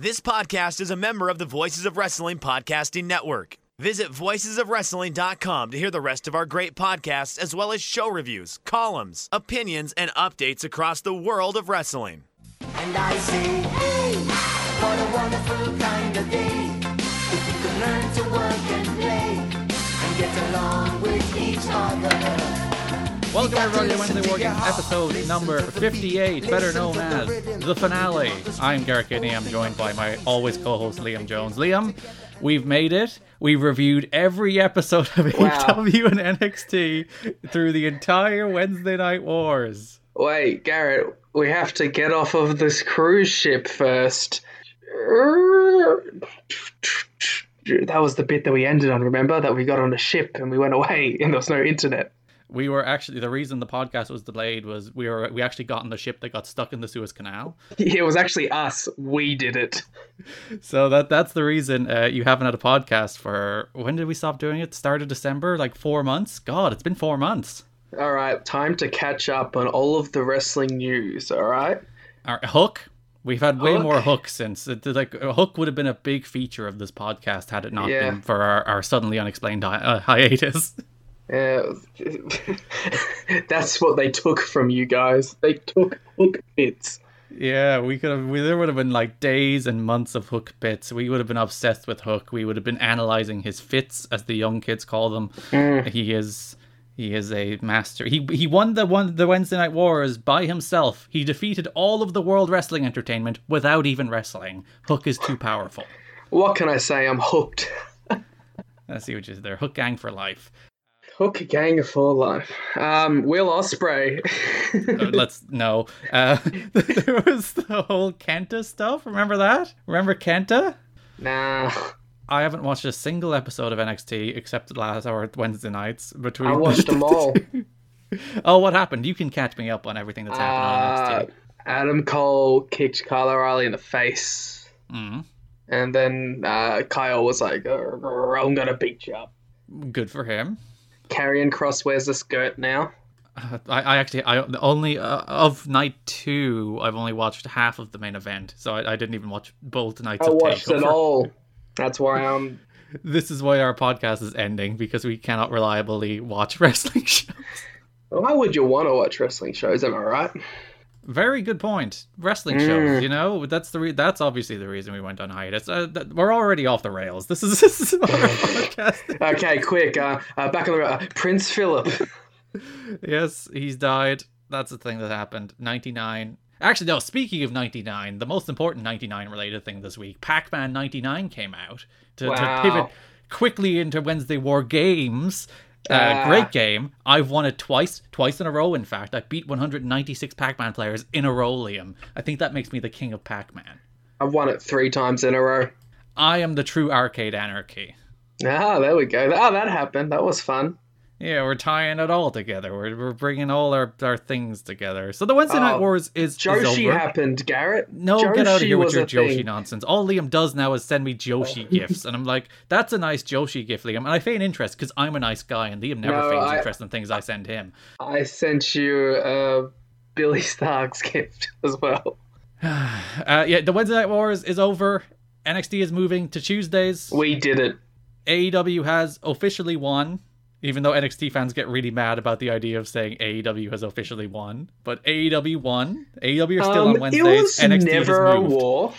This podcast is a member of the Voices of Wrestling Podcasting Network. Visit voicesofwrestling.com to hear the rest of our great podcasts, as well as show reviews, columns, opinions, and updates across the world of wrestling. And I say, hey, what a wonderful kind of day. If could learn to work and play and get along with each other. Welcome everybody to Wednesday War Games episode number 58, better known as the finale. I'm Garrett Kinney. I'm joined by my always co-host Liam Jones. Liam, we've made it. We've reviewed every episode of Wow. AEW and NXT through the entire Wednesday Night Wars. Wait, Garrett, we have to get off of this cruise ship first. That was the bit that we ended on, remember? That we got on a ship and we went away and there was no internet. We were actually the reason the podcast was delayed was we were we actually got on the ship that got stuck in the Suez Canal. It was actually us. We did it. So that that's the reason uh, you haven't had a podcast for when did we stop doing it? Start of December, like four months. God, it's been four months. All right, time to catch up on all of the wrestling news, all right? Our hook. We've had way Hook. more hooks since. It, like hook would have been a big feature of this podcast had it not Yeah. been for our, our suddenly unexplained hi- uh, hiatus. Yeah. Uh, that's what they took from you guys. They took hook bits. yeah, we could have. We, there would have been like days and months of hook bits. We would have been obsessed with hook. We would have been analyzing his fits, as the young kids call them. Mm. He is. He is a master. He he won the one the Wednesday Night Wars by himself. He defeated all of the World Wrestling Entertainment without even wrestling. Hook is too powerful. What can I say? I'm hooked. I see what you did there. Hook gang for life. Hook gang for life. Um, Will Ospreay. Uh, let's no. Uh, there was the whole Kenta stuff. Remember that? Remember Kenta? nah, I haven't watched a single episode of NXT except last hour Wednesday nights between. I watched them all. oh, what happened? You can catch me up on everything that's happened Uh, on NXT. Adam Cole kicked Kyle O'Reilly in the face, Mm, and then uh, Kyle was like, "I'm gonna beat you up." good for him. Karrion Kross wears a skirt now. Uh, I, I actually, I only uh, of night two, I've only watched half of the main event, so I, I didn't even watch both nights I of watched it all. That's why I'm. This is why our podcast is ending because we cannot reliably watch wrestling shows. Why would you want to watch wrestling shows? Am I right? Very good point. Wrestling Mm. shows, you know, that's the re- that's obviously the reason we went on hiatus. Uh, that, we're already off the rails. This is this is our podcast. Okay, quick. Uh, uh, back on the uh, Prince Philip. yes, he's died. That's the thing that happened. Ninety nine. Actually, no. Speaking of ninety nine, the most important ninety nine related thing this week, Pac Man ninety nine came out to, to pivot quickly into Wednesday War Games. Uh, Ah. great game. I've won it twice, twice in a row. In fact, I beat 196 Pac-Man players in a row, Liam. I think that makes me the king of Pac-Man. I've won it three times in a row. I am the true arcade anarchy. Ah, there we go. Oh, that happened. That was fun. Yeah, we're tying it all together. We're, we're bringing all our, our things together. So the Wednesday Oh, Night Wars is, is Joshi over. happened, Garrett. No, Joshi get out of here with your a Joshi thing. nonsense. All Liam does now is send me Joshi gifts, and I'm like, that's a nice Joshi gift, Liam. And I feign interest because I'm a nice guy, and Liam never No, feigns interest in things I send him. I sent you uh, Billy Stark's gift as well. Uh, yeah, the Wednesday Night Wars is over. NXT is moving to Tuesdays. We did it. AEW has officially won, even though NXT fans get really mad about the idea of saying AEW has officially won. But AEW won. AEW are still Um, on Wednesdays. it was NXT never has a war.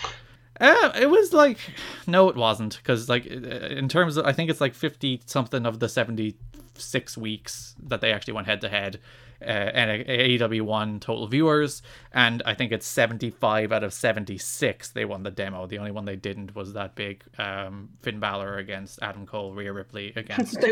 Uh, it was like, no, it wasn't, because like uh, in terms of, I think it's like fifty something of the seventy six weeks that they actually went head to head. Uh, and AEW won total viewers, and I think it's 75 out of 76 they won the demo. The only one they didn't was that big um, Finn Balor against Adam Cole, Rhea Ripley against They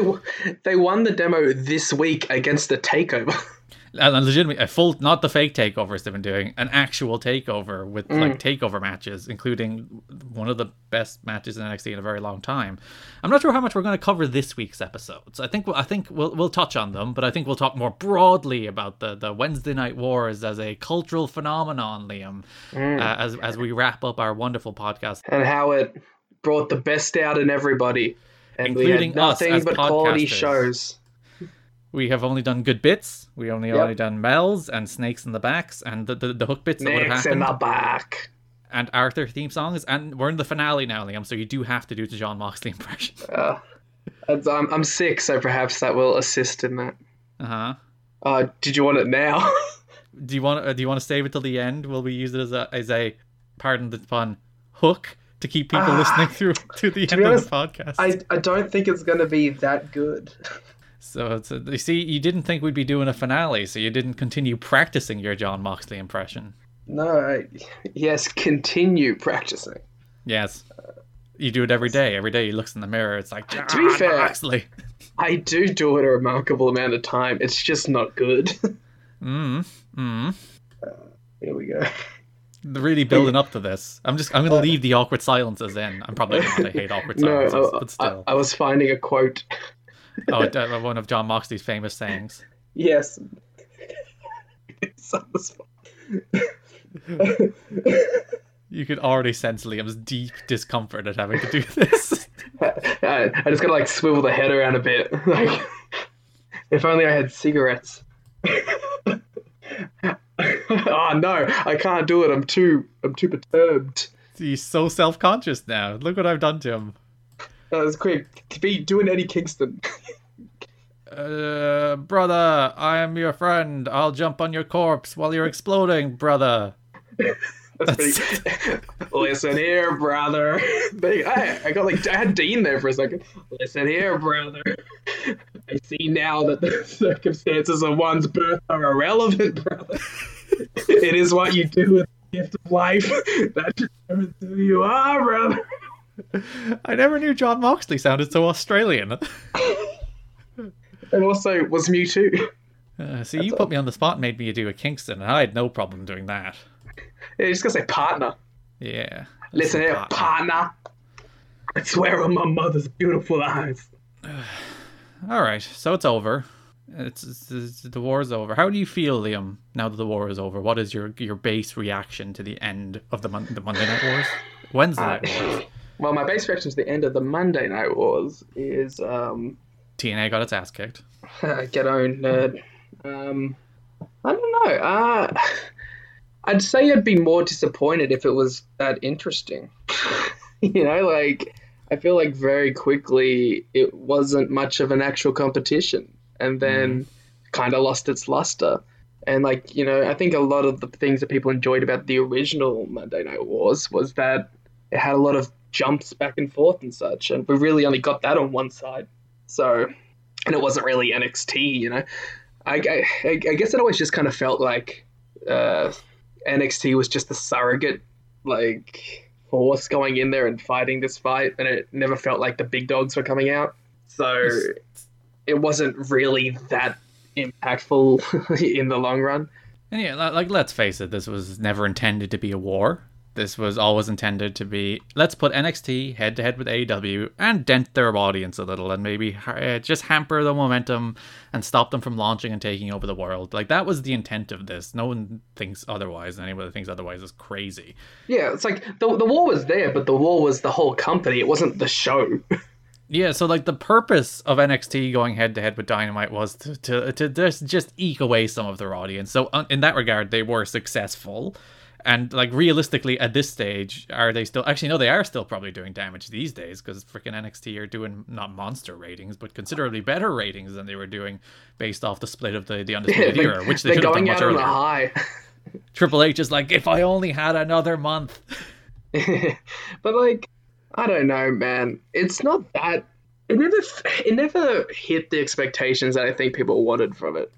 they won the demo this week against the takeover. and legitimately a full not the fake takeovers they've been doing an actual takeover with like takeover matches including one of the best matches in NXT in a very long time. I'm not sure how much we're going to cover this week's episodes. I think i think we'll we'll touch on them but i think we'll talk more broadly about the the wednesday night wars as a cultural phenomenon liam uh, as as we wrap up our wonderful podcast. And how it brought the best out in everybody. And we Including had us nothing but quality shows. We have only done good bits we only Yep. only done mel's and snakes in the backs and the the, the hook bits that would have happened in the back. and Arthur theme songs, and we're in the finale now, Liam. So you do have to do the Jon Moxley impression. Uh, I'm, I'm sick, so perhaps that will assist in that. Uh huh. Uh, did you want it now? Do you want? Uh, do you want to save it till the end? Will we use it as a as a pardon the pun hook to keep people Ah, listening through to the to end be of the podcast? I, I don't think it's going to be that good. So it's a, you see, you didn't think we'd be doing a finale, so you didn't continue practicing your Jon Moxley impression. No, I, yes, continue practicing. Yes. You do it every day. Every day he looks in the mirror. It's like Jon To be fair- Moxley. I do do it a remarkable amount of time. It's just not good. Mm. Mm. Here we go. Really building up to this. I'm just. I'm gonna leave the awkward silences in. I'm probably not. I hate awkward No, silences, I, but still. I, I was finding a quote. oh, one of Jon Moxley's famous sayings. Yes. You could already sense Liam's deep discomfort at having to do this. I, I just gotta like swivel the head around a bit. Like, if only I had cigarettes. oh no, I can't do it. I'm too, I'm too perturbed. He's so self-conscious now. Look what I've done to him. That was quick. To be doing Eddie Kingston. Uh, brother, I am your friend. I'll jump on your corpse while you're exploding, brother. That's pretty. Listen here, brother. I, I got like I had Dean there for a second. Listen here, brother. I see now that the circumstances of one's birth are irrelevant, brother. it is what you do with the gift of life that determines who you are, brother. I never knew Jon Moxley sounded so Australian. And also was Mewtwo. Uh, see, you put me on the spot and made me do a Kingston, and I had no problem doing that. Yeah, you just gotta say partner. Yeah. Listen here, partner. partner. I swear on my mother's beautiful eyes. All right, so it's over. It's, it's, it's- the war's over. How do you feel, Liam? Now that the war is over, what is your your base reaction to the end of the mon- the Monday Night Wars? Wednesday Night Wars. Well, my base reaction to the end of the Monday Night Wars is um, TNA got its ass kicked. get on, nerd. Um, I don't know. Uh, I'd say I'd be more disappointed if it was that interesting. you know, like I feel like very quickly it wasn't much of an actual competition, and then kind of lost its luster. And like you know, I think a lot of the things that people enjoyed about the original Monday Night Wars was that it had a lot of jumps back and forth and such, and we really only got that on one side. So and it wasn't really NXT, you know. I, I, I guess it always just kind of felt like uh, NXT was just a surrogate, like force going in there and fighting this fight, and it never felt like the big dogs were coming out. So it wasn't really that impactful in the long run. And yeah, like let's face it, this was never intended to be a war. This was always intended to be let's put NXT head to head with AEW and dent their audience a little and maybe uh, just hamper the momentum and stop them from launching and taking over the world. Like that was the intent of this. No one thinks otherwise, and anyone that thinks otherwise is crazy. Yeah, it's like the the war was there, but the war was the whole company. It wasn't the show. Yeah, so like the purpose of NXT going head to head with Dynamite was to, to to just just eke away some of their audience. So uh, in that regard, they were successful. And like realistically, at this stage, are they still? Actually, no, they are still probably doing damage these days because freaking NXT are doing not monster ratings, but considerably better ratings than they were doing based off the split of the the undisputed They're- era, which they should have done much out on a earlier. high. Triple H is like, if I only had another month. but like, I don't know, man. It's not that. It never. It never hit the expectations that I think people wanted from it.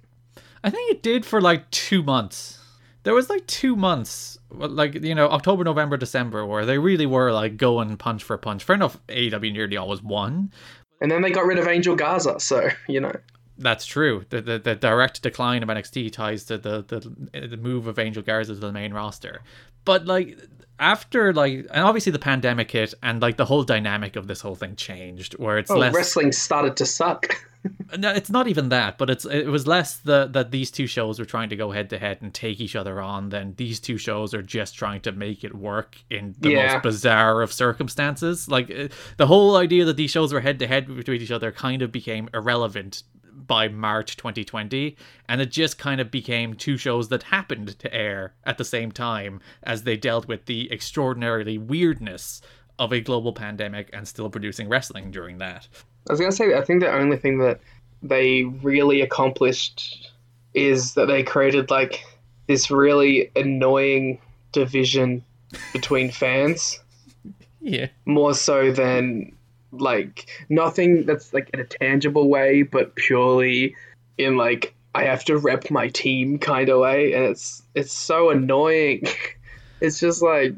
I think it did for like two months. There was like two months, like you know, October, November, December, where they really were like going punch for punch. Fair enough, AEW nearly always won. And then they got rid of Angel Garza, so you know. That's true. The, the the direct decline of NXT ties to the the the move of Angel Garza to the main roster. But like after like and obviously the pandemic hit and like the whole dynamic of this whole thing changed where it's Oh, less wrestling started to suck. No, it's not even that, but it's it was less the that these two shows were trying to go head to head and take each other on than these two shows are just trying to make it work in the Yeah. most bizarre of circumstances. Like uh, the whole idea that these shows were head to head between each other kind of became irrelevant by March 2020, and it just kind of became two shows that happened to air at the same time as they dealt with the extraordinarily weirdness of a global pandemic and still producing wrestling during that. I was gonna say, I think the only thing that they really accomplished is that they created like this really annoying division between fans, Yeah. more so than like nothing that's like in a tangible way, but purely in like I have to rep my team kind of way, and it's it's so annoying. It's just like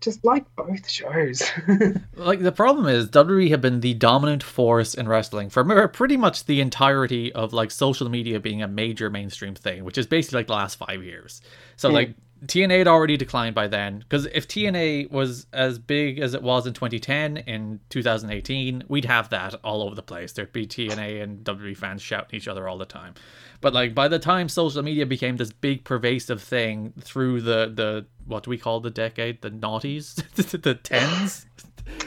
just like both shows. Like the problem is WWE have been the dominant force in wrestling for pretty much the entirety of like social media being a major mainstream thing, which is basically like the last five years. So like TNA had already declined by then because if TNA was as big as it was in 2010 in 2018, we'd have that all over the place. There'd be TNA and WWE fans shouting each other all the time. But like by the time social media became this big pervasive thing through the the what do we call the decade? The noughties, the tens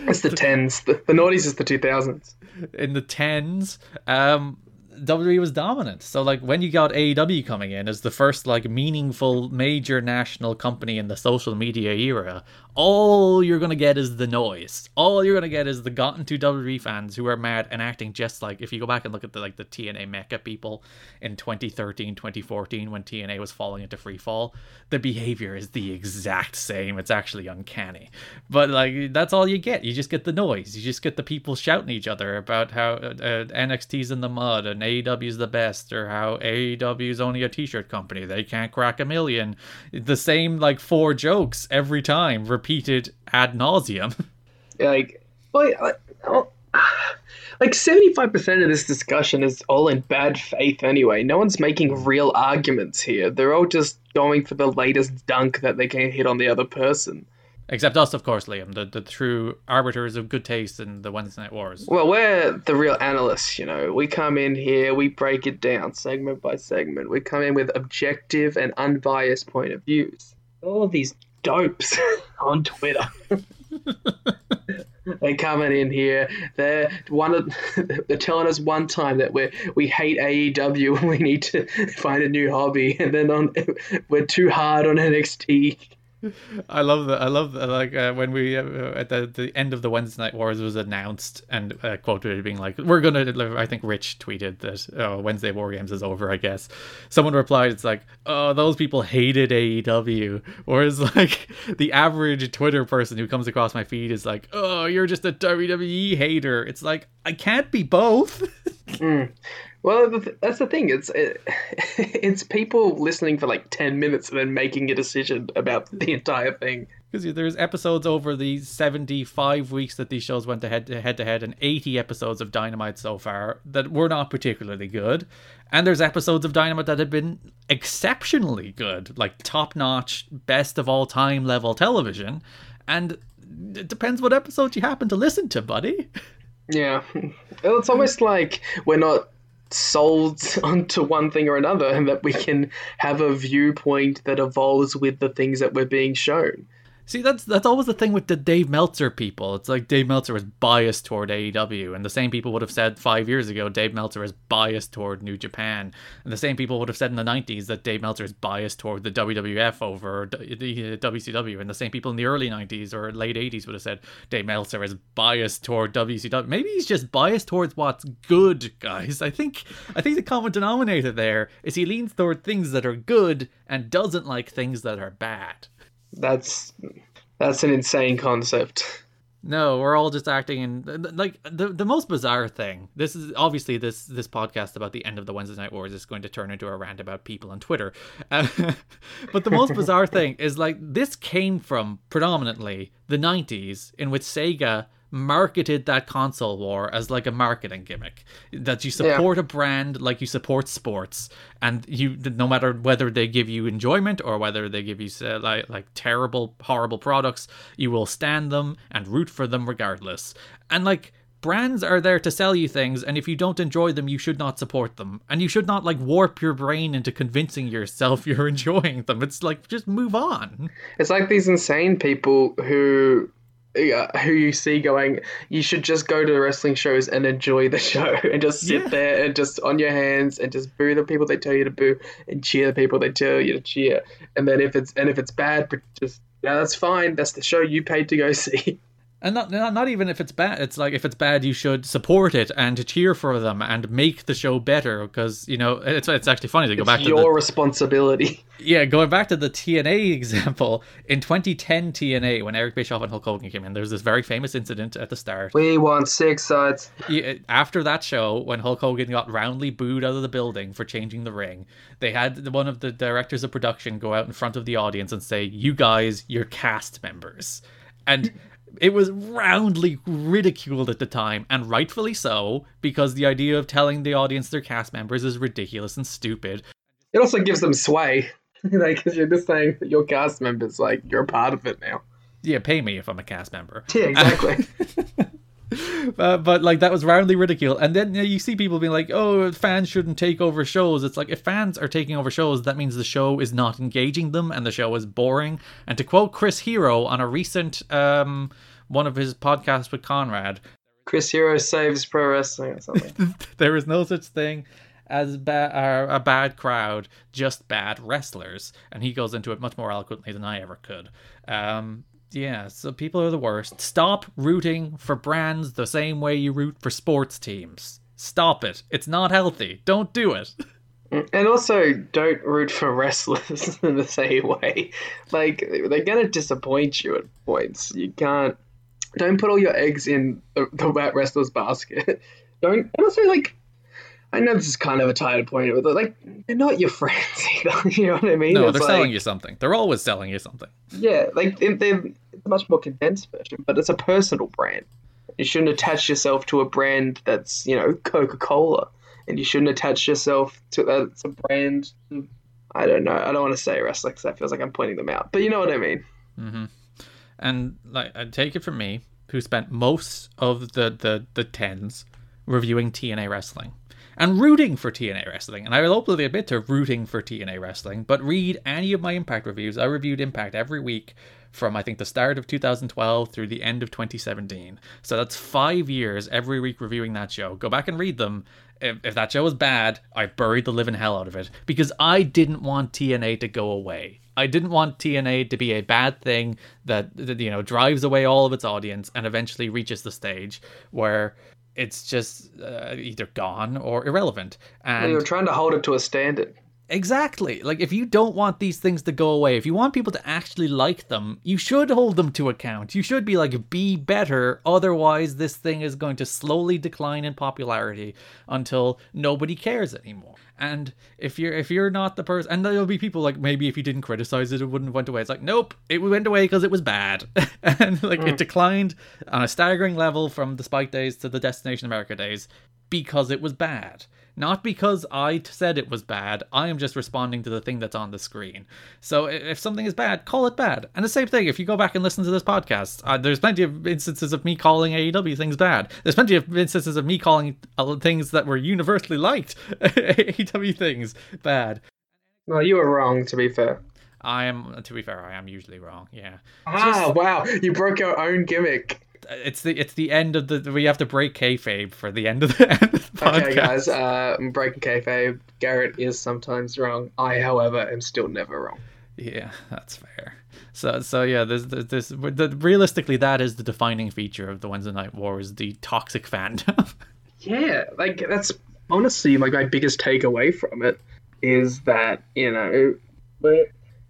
it's the tens. The, the noughties is the two thousands. in the tens, um, WWE was dominant. So like when you got AEW coming in as the first like meaningful major national company in the social media era, all you're gonna get is the noise. All you're gonna get is the gotten to WWE fans who are mad and acting just like if you go back and look at the like the TNA Mecca people in 2013, 2014 when TNA was falling into free fall, the behavior is the exact same. It's actually uncanny. But like that's all you get. You just get the noise. You just get the people shouting each other about how uh, uh, NXT's in the mud and AEW's the best or how AEW's only a t-shirt company. They can't crack a million. The same like four jokes every time repeated ad nauseum. like like like- oh, like 75% of this discussion is all in bad faith anyway no one's making real arguments here they're all just going for the latest dunk that they can hit on the other person Except us, of course, Liam, the, the true arbiters of good taste in the Wednesday Night Wars. well we're the real analysts you know we come in here we break it down segment by segment we come in with objective and unbiased point of views all of these dopes on twitter They're coming in here. They're one they're telling us one time that we we hate AEW and we need to find a new hobby, and then on we're too hard on NXT. I love that. I love that. Like uh, when we uh, at the, the end of the Wednesday Night Wars was announced and uh, quoted being like, "We're gonna." I think Rich tweeted that oh, Wednesday War Games is over. I guess someone replied, "It's like, oh, those people hated AEW." Whereas like the average Twitter person who comes across my feed is like, "Oh, you're just a WWE hater." It's like I can't be both. Well, that's the thing. It's it, it's people listening for like ten minutes and then making a decision about the entire thing. Because there's episodes over the 75 weeks that these shows went to head to head to head, and 80 episodes of Dynamite so far that were not particularly good. And there's episodes of Dynamite that have been exceptionally good, like top notch, best of all time level television. And it depends what episode you happen to listen to, buddy. Yeah, it's almost like we're not sold onto one thing or another, and that we can have a viewpoint that evolves with the things that we're being shown. See, that's that's always the thing with the Dave Meltzer people. It's like Dave Meltzer is biased toward AEW, and the same people would have said five years ago Dave Meltzer is biased toward New Japan, and the same people would have said in the '90s that Dave Meltzer is biased toward the WWF over the WCW, uh, and the same people in the early '90s or late '80s would have said Dave Meltzer is biased toward WCW. Maybe he's just biased towards what's good, guys. I think I think the common denominator there is he leans toward things that are good and doesn't like things that are bad. That's that's an insane concept. No, we're all just acting in like the the most bizarre thing. This is obviously this this podcast about the end of the Wednesday Night Wars is going to turn into a rant about people on Twitter. Uh, but the most bizarre thing is like this came from predominantly the 90s in which Sega marketed that console war as like a marketing gimmick. That you support a brand like you support sports and you no matter whether they give you enjoyment or whether they give you uh, like like terrible horrible products you will stand them and root for them regardless. And like brands are there to sell you things and if you don't enjoy them you should not support them. And you should not like warp your brain into convincing yourself you're enjoying them. It's like just move on. It's like these insane people who who you see going, you should just go to the wrestling shows and enjoy the show and just sit Yeah. there and just on your hands and just boo the people they tell you to boo and cheer the people they tell you to cheer. And then if it's and if it's bad, just yeah, that's fine. That's the show you paid to go see. And not, not not even if it's bad. It's like if it's bad, you should support it and cheer for them and make the show better. Because you know it's it's actually funny to go back It's to your responsibility. yeah going back to the TNA example in 2010 TNA when Eric Bischoff and Hulk Hogan came in. There was this very famous incident at the start. We want six sides. Yeah, after that show, when Hulk Hogan got roundly booed out of the building for changing the ring, they had one of the directors of production go out in front of the audience and say, "You guys, you're cast members," and it was roundly ridiculed at the time, and rightfully so, because the idea of telling the audience they're cast members is ridiculous and stupid. It also gives them sway. like, because you're just saying that your cast members, like, you're a part of it now. Yeah, pay me if I'm a cast member. Yeah, exactly. Uh, but like that was roundly ridiculed. And then you, know, you see people being like oh fans shouldn't take over shows. It's like if fans are taking over shows that means the show is not engaging them and the show is boring. And to quote chris hero on a recent um one of his podcasts with conrad Chris Hero saves pro wrestling or something. there is no such thing as ba- uh, a bad crowd just bad wrestlers. And he goes into it much more eloquently than i ever could. Um yeah so people are the worst stop rooting for brands the same way you root for sports teams stop it it's not healthy don't do it mm, and also, don't root for wrestlers in the same way. Like, they're going to disappoint you at points. You can't. Don't put all your eggs in the, the wrestler's basket. Don't. And also, like, I know this is kind of a tired point, but like, they're not your friends either. You know what I mean? no It's they're like- selling you something they're always selling you something Yeah, like they- a much more condensed version, but it's a personal brand. You shouldn't attach yourself to a brand that's you know Coca Cola, and you shouldn't attach yourself to that's a brand. I don't know. I don't want to say wrestler because that feels like I'm pointing them out, but you know what I mean. Mm-hmm. and like I take it from me, who spent most of the the the tens reviewing TNA wrestling and rooting for TNA wrestling. And I will openly admit to rooting for TNA wrestling, but read any of my Impact reviews. I reviewed Impact every week from I think the start of 2012 through the end of 2017. So that's five years every week reviewing that show. Go back and read them. If, if that show was bad, I buried the living hell out of it because I didn't want TNA to go away. I didn't want TNA to be a bad thing that, that you know drives away all of its audience and eventually reaches the stage where it's just uh, either gone or irrelevant. And You're trying to hold it to a standard. Exactly. Like, if you don't want these things to go away, if you want people to actually like them, you should hold them to account. You should be like, be better. Otherwise, this thing is going to slowly decline in popularity until nobody cares anymore. And if you're if you're not the person, and there'll be people like maybe if you didn't criticize it, it wouldn't have went away. It's like nope, it went away because it was bad, and like it hmm. declined on a staggering level from the Spike days to the Destination America days because it was bad. Not because I said it was bad. I am just responding to the thing that's on the screen. So if something is bad, call it bad. And the same thing, if you go back and listen to this podcast, uh, there's plenty of instances of me calling AEW things bad. There's plenty of instances of me calling uh, things that were universally liked AEW things bad. Well, you were wrong. To be fair. I am, to be fair, I am usually wrong. Yeah, Ah, wow! You broke your own gimmick. It's the it's the end of the. We have to break kayfabe for the end of the end of the podcast. Okay, guys. Uh, I'm breaking kayfabe. Garrett is sometimes wrong. I, however, am still never wrong. Yeah, that's fair. So, so yeah, there's, this. The, realistically, that is the defining feature of the Wednesday Night War is the toxic fandom. Yeah, like that's honestly like my biggest takeaway from it is that you know, but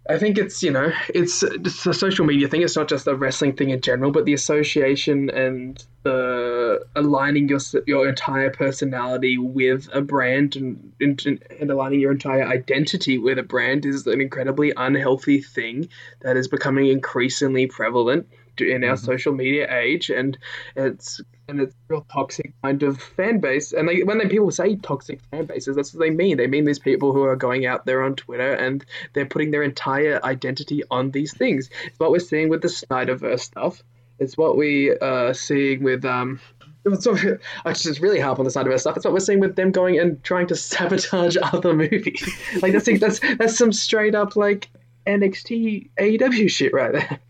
I think it's you know it's it's a social media thing. It's not just a wrestling thing in general, but the association and the aligning your your entire personality with a brand and and, and aligning your entire identity with a brand is an incredibly unhealthy thing that is becoming increasingly prevalent in our mm-hmm. social media age, and it's and it's a real toxic kind of fan base. And they, when they people say toxic fan bases, that's what they mean. They mean these people who are going out there on Twitter and they're putting their entire identity on these things. It's what we're seeing with the Snyderverse stuff. It's what we are seeing with um. It's of, I just really harp on the Snyderverse stuff. It's what we're seeing with them going and trying to sabotage other movies. like that's that's that's some straight up like NXT AEW shit right there.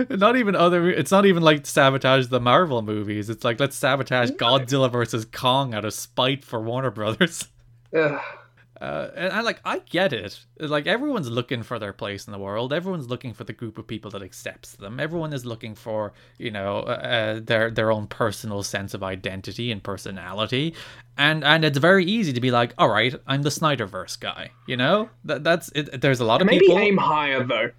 not even other. It's not even like sabotage the Marvel movies. It's like let's sabotage Godzilla versus Kong out of spite for Warner Brothers. Ugh. Uh, and I like I get it. Like everyone's looking for their place in the world. Everyone's looking for the group of people that accepts them. Everyone is looking for you know uh, their their own personal sense of identity and personality. And and it's very easy to be like, all right, I'm the Snyderverse guy. You know that that's it. There's a lot of Maybe people. aim higher though.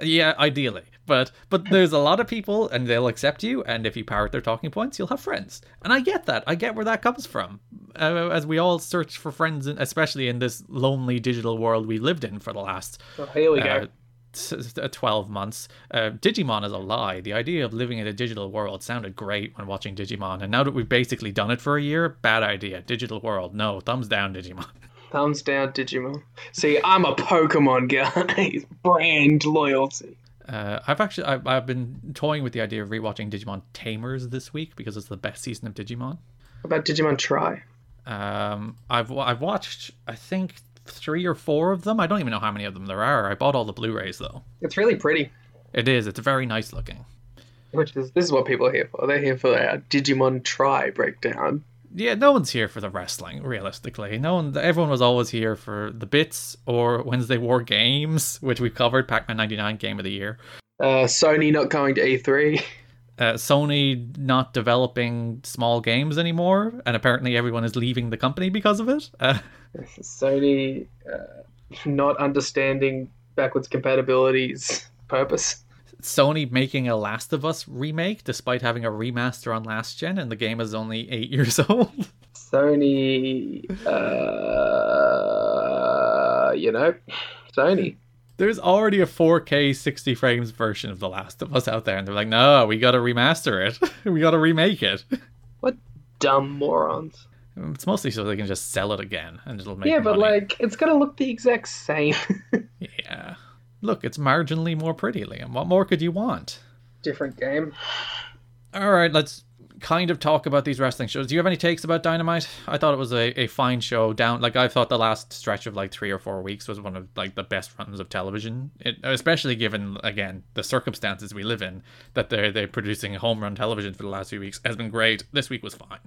Yeah, ideally. But but there's a lot of people and they'll accept you and if you parrot their talking points, you'll have friends. And I get that. I get where that comes from. Uh, as we all search for friends in- especially in this lonely digital world we lived in for the last Oh, here we uh, go. t- t- 12 months. Uh, Digimon is a lie. The idea of living in a digital world sounded great when watching Digimon. And now that we've basically done it for a year, bad idea. Digital world. No, thumbs down Digimon. Thumbs down, Digimon. See, I'm a Pokemon guy. Brand loyalty. Uh, I've actually I've, I've been toying with the idea of rewatching Digimon Tamers this week because it's the best season of Digimon. What about Digimon Tri? Um, I've I've watched I think three or four of them. I don't even know how many of them there are. I bought all the Blu-rays though. It's really pretty. It is. It's very nice looking. Which is this is what people are here for. They're here for our Digimon Tri breakdown. Yeah, no one's here for the wrestling. Realistically, no one. Everyone was always here for the bits or Wednesday War Games, which we covered. Pac-Man '99 Game of the Year. Uh, Sony not going to E3. uh, Sony not developing small games anymore, and apparently everyone is leaving the company because of it. Uh, Sony uh, not understanding backwards compatibility's purpose. Sony making a Last of Us remake despite having a remaster on last gen, and the game is only eight years old. Sony, uh, you know, Sony. There's already a 4K 60 frames version of The Last of Us out there, and they're like, no, we gotta remaster it. we gotta remake it. What dumb morons. It's mostly so they can just sell it again, and it'll make Yeah, but money. like, it's gonna look the exact same. yeah. Look, it's marginally more pretty, Liam. What more could you want? Different game. All right, let's kind of talk about these wrestling shows. Do you have any takes about Dynamite? I thought it was a, a fine show. Down like I thought the last stretch of like three or four weeks was one of like the best runs of television. It, especially given again the circumstances we live in, that they're they're producing home run television for the last few weeks has been great. This week was fine.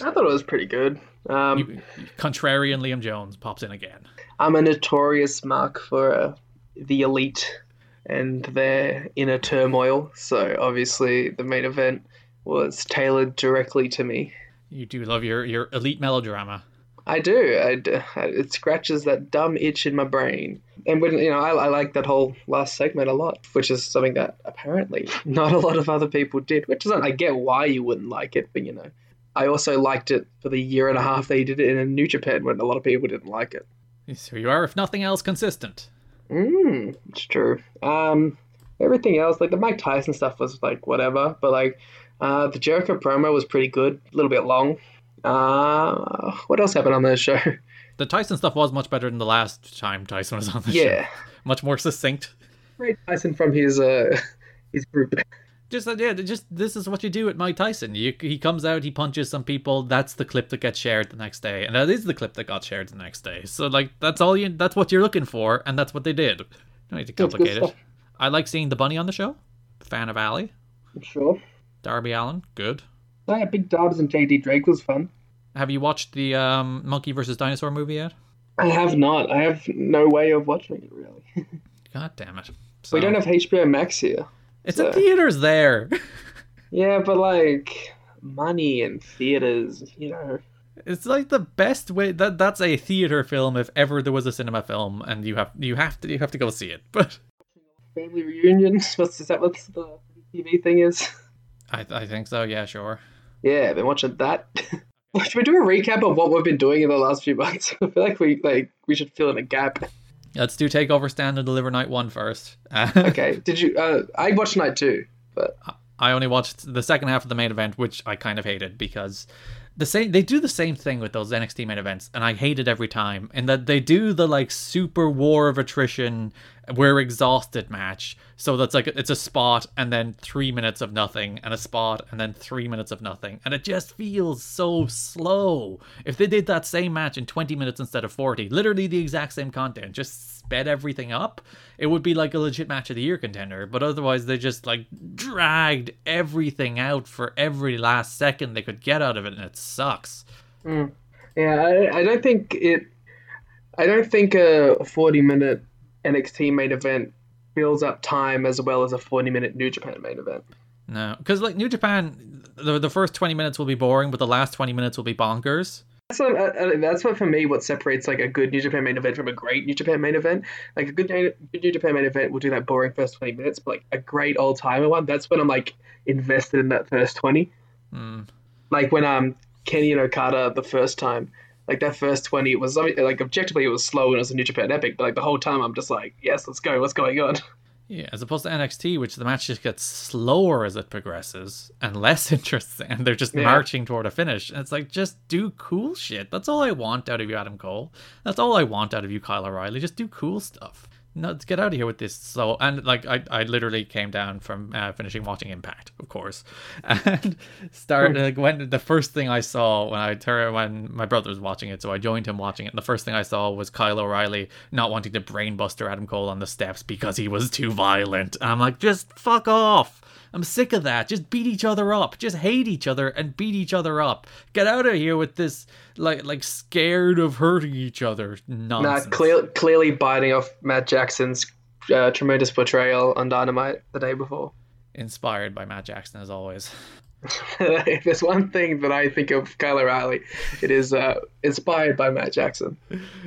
I thought it was pretty good. Um, Contrarian Liam Jones pops in again. I'm a notorious mark for uh, the elite and their inner turmoil. So obviously, the main event was tailored directly to me. You do love your your elite melodrama. I do. I it scratches that dumb itch in my brain. And when you know, I, I like that whole last segment a lot, which is something that apparently not a lot of other people did. Which isn't. I get why you wouldn't like it, but you know, I also liked it for the year and a half they did it in New Japan when a lot of people didn't like it. So you are, if nothing else, consistent. Mm, it's true. Um, everything else, like the Mike Tyson stuff, was like whatever. But like, uh, the Jericho promo was pretty good. A little bit long. Uh, what else happened on the show? The Tyson stuff was much better than the last time Tyson was on the show. yeah, Much more succinct. Ray Tyson from his uh his group. Just yeah, just this is what you do at Mike Tyson. You, he comes out, he punches some people. That's the clip that gets shared the next day, and that is the clip that got shared the next day. So like that's all you. That's what you're looking for, and that's what they did. Don't need to complicate it. I like seeing the bunny on the show. Fan of Ali, Sure. Darby Allin, good. Oh, yeah, Big Dubs and JD Drake was fun. Have you watched the um, Monkey versus Dinosaur movie yet? I have not. I have no way of watching it really. God damn it! we don't have HBO Max here. It's so- in theaters there. Yeah, but like money and theaters, you know. It's like the best way that that's a theater film if ever there was a cinema film, and you have you have to you have to go see it. But Family reunions. What's is that? What's the TV thing is? I I think so. Yeah, sure. Yeah, I've been watching that. should we do a recap of what we've been doing in the last few months? I feel like we like we should fill in a gap. Let's do Takeover Stand and Deliver Night One first. Okay. Did you? Uh, I watched night two, but I only watched the second half of the main event, which I kind of hated because the same they do the same thing with those NXT main events, and I hate it every time. In that they do the like super war of attrition, we're exhausted match. So that's like it's a spot and then three minutes of nothing, and a spot and then three minutes of nothing, and it just feels so slow. If they did that same match in 20 minutes instead of 40, literally the exact same content, just sped everything up, it would be like a legit match of the year contender. But otherwise, they just like dragged everything out for every last second they could get out of it, and it sucks. Mm. Yeah, I, I don't think it. I don't think a 40 minute NXT main event builds up time as well as a 40 minute New Japan main event. No, because like New Japan, the, the first 20 minutes will be boring, but the last 20 minutes will be bonkers. That's what, uh, uh, that's what for me what separates like a good New Japan main event from a great New Japan main event. Like a good, New Japan main event will do that boring first 20 minutes, but like a great old timer one, that's when I'm like invested in that first 20. Like when um Kenny and Okada the first time, like that first 20 it was like objectively it was slow and it was a New Japan epic, but like the whole time I'm just like, yes, let's go, what's going on? Yeah, as opposed to NXT, which the match just gets slower as it progresses and less interesting, and they're just Yeah. marching toward a finish. And it's like, just do cool shit. That's all I want out of you, Adam Cole. That's all I want out of you, Kyle O'Reilly. Just do cool stuff. No, let's get out of here with this. So, and like, I, I literally came down from uh, finishing watching Impact, of course, and started like when the first thing I saw when I turned when my brother was watching it, so I joined him watching it. And the first thing I saw was Kyle O'Reilly not wanting to brainbuster Adam Cole on the steps because he was too violent. And I'm like, just fuck off. I'm sick of that. Just beat each other up. Just hate each other and beat each other up. Get out of here with this like like scared of hurting each other Nah, nonsense. clear, clearly biting off Matt Jackson's uh, tremendous portrayal on Dynamite the day before. Inspired by Matt Jackson as always. If there's one thing that I think of Kyle O'Reilly, it is uh, inspired by Matt Jackson.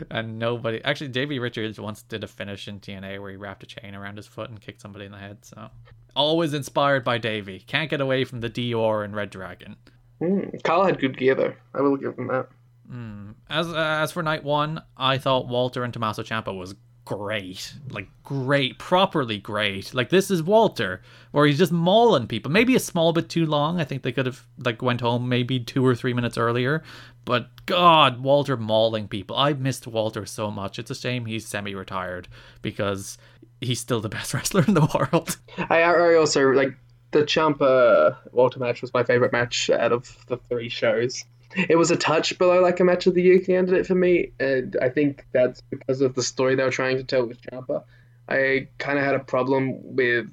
And nobody actually Davey Richards once did a finish in TNA where he wrapped a chain around his foot and kicked somebody in the head. So always inspired by Davey. Can't get away from the Dior and Red Dragon. Mm, Kyle had good gear though. I will give him that. As uh, as for night one, I thought Walter and Tommaso Ciampa was great, like great, properly great. Like this is Walter, where he's just mauling people. Maybe a small bit too long. I think they could have like went home maybe two or three minutes earlier. But God, Walter mauling people. I missed Walter so much. It's a shame he's semi-retired because he's still the best wrestler in the world. I, I also like the Ciampa uh, Walter match was my favorite match out of the three shows. It was a touch below like a match of the year candidate for me, and I think that's because of the story they were trying to tell with Ciampa. I kind of had a problem with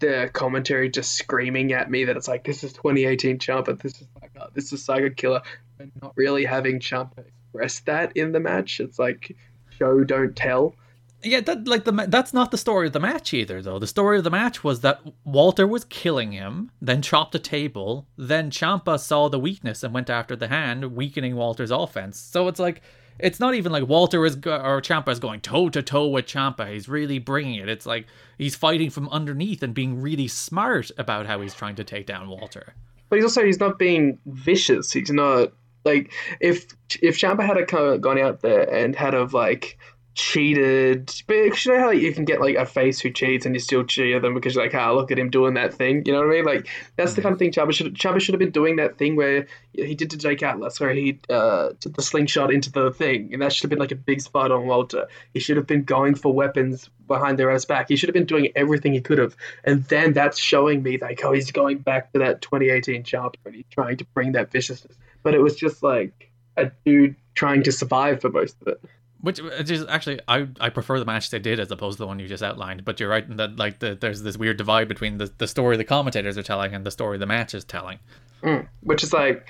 the commentary just screaming at me that it's like this is 2018 Ciampa, this is like this is Psycho Killer, and not really having Ciampa express that in the match. It's like show don't tell. Yeah, that like the that's not the story of the match either, though. The story of the match was that Walter was killing him, then chopped a table, then Ciampa saw the weakness and went after the hand, weakening Walter's offense. So it's like it's not even like Walter is or Ciampa is going toe to toe with Ciampa. He's really bringing it. It's like he's fighting from underneath and being really smart about how he's trying to take down Walter. But he's also he's not being vicious. He's not like if if Ciampa had kind of gone out there and had of like cheated, but you know how like, you can get like a face who cheats and you still cheer them because you're like, ah, look at him doing that thing. You know what I mean? Like that's the kind of thing Ciampa should Ciampa should have been doing that thing where he did to Jake Atlas, where he uh took the slingshot into the thing, and that should have been like a big spot on Walter. He should have been going for weapons behind their ass back. He should have been doing everything he could have, and then that's showing me like, oh, he's going back to that 2018 Ciampa and he's trying to bring that viciousness. But it was just like a dude trying to survive for most of it. Which uh, is actually I I prefer the match they did as opposed to the one you just outlined. But you're right in that like the, there's this weird divide between the, the story the commentators are telling and the story the match is telling. Mm, which is like,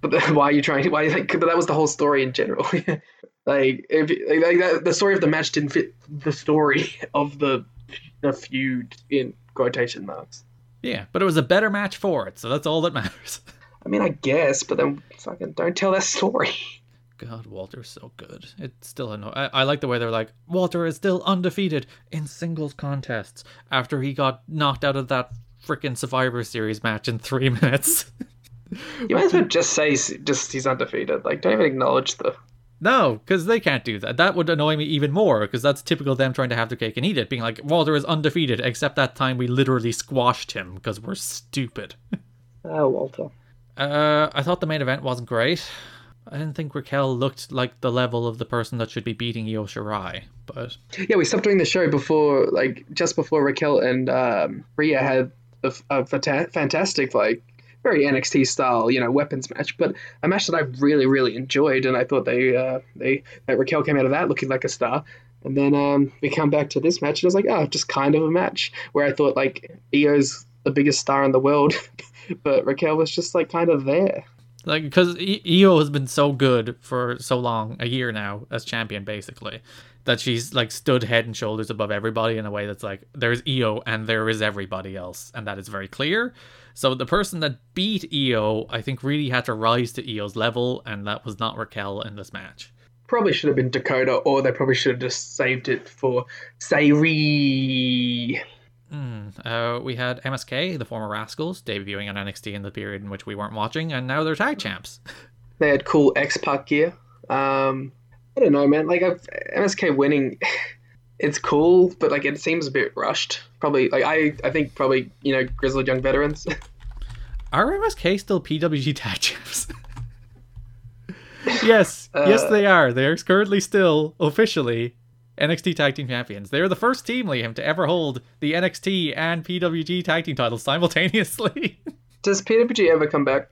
but why are you trying? Why like? But that was the whole story in general. like, if like that, the story of the match didn't fit the story of the the feud in quotation marks. Yeah, but it was a better match for it, so that's all that matters. I mean, I guess, but then fucking don't tell that story. God, Walter's so good. It's still annoying. I, I like the way they're like, Walter is still undefeated in singles contests after he got knocked out of that freaking Survivor Series match in three minutes. You might as well just say just he's undefeated. Like, don't even acknowledge the. no, because they can't do that. That would annoy me even more because that's typical them trying to have their cake and eat it, being like, Walter is undefeated, except that time we literally squashed him because we're stupid. Oh, Walter. Uh, I thought the main event wasn't great. I didn't think Raquel looked like the level of the person that should be beating Io Shirai, but Yeah, we stopped doing the show before, like just before Raquel and um, Rhea had a, a fanta- fantastic, like very NXT style, you know, weapons match. But a match that I really, really enjoyed, and I thought they, uh, they that Raquel came out of that looking like a star. And then um, we come back to this match, and I was like, oh, just kind of a match where I thought like Io's the biggest star in the world, but Raquel was just like kind of there. Like because Io has been so good for so long, a year now as champion, basically, that she's like stood head and shoulders above everybody in a way that's like there's Io and there is everybody else, and that is very clear. So the person that beat Io, I think, really had to rise to Io's level, and that was not Raquel in this match. Probably should have been Dakota, or they probably should have just saved it for Sarray. Uh, we had MSK, the former Rascals, debuting on NXT in the period in which we weren't watching, and now they're tag champs. They had cool X Pac gear. Um, I don't know, man. Like I've, MSK winning, it's cool, but like it seems a bit rushed. Probably, like I, I think probably you know grizzled young veterans. Are MSK still PWG tag champs? yes, yes, they are. They are currently still officially NXT Tag Team Champions. They are the first team, Liam, to ever hold the NXT and PWG Tag Team titles simultaneously. Does PWG ever come back?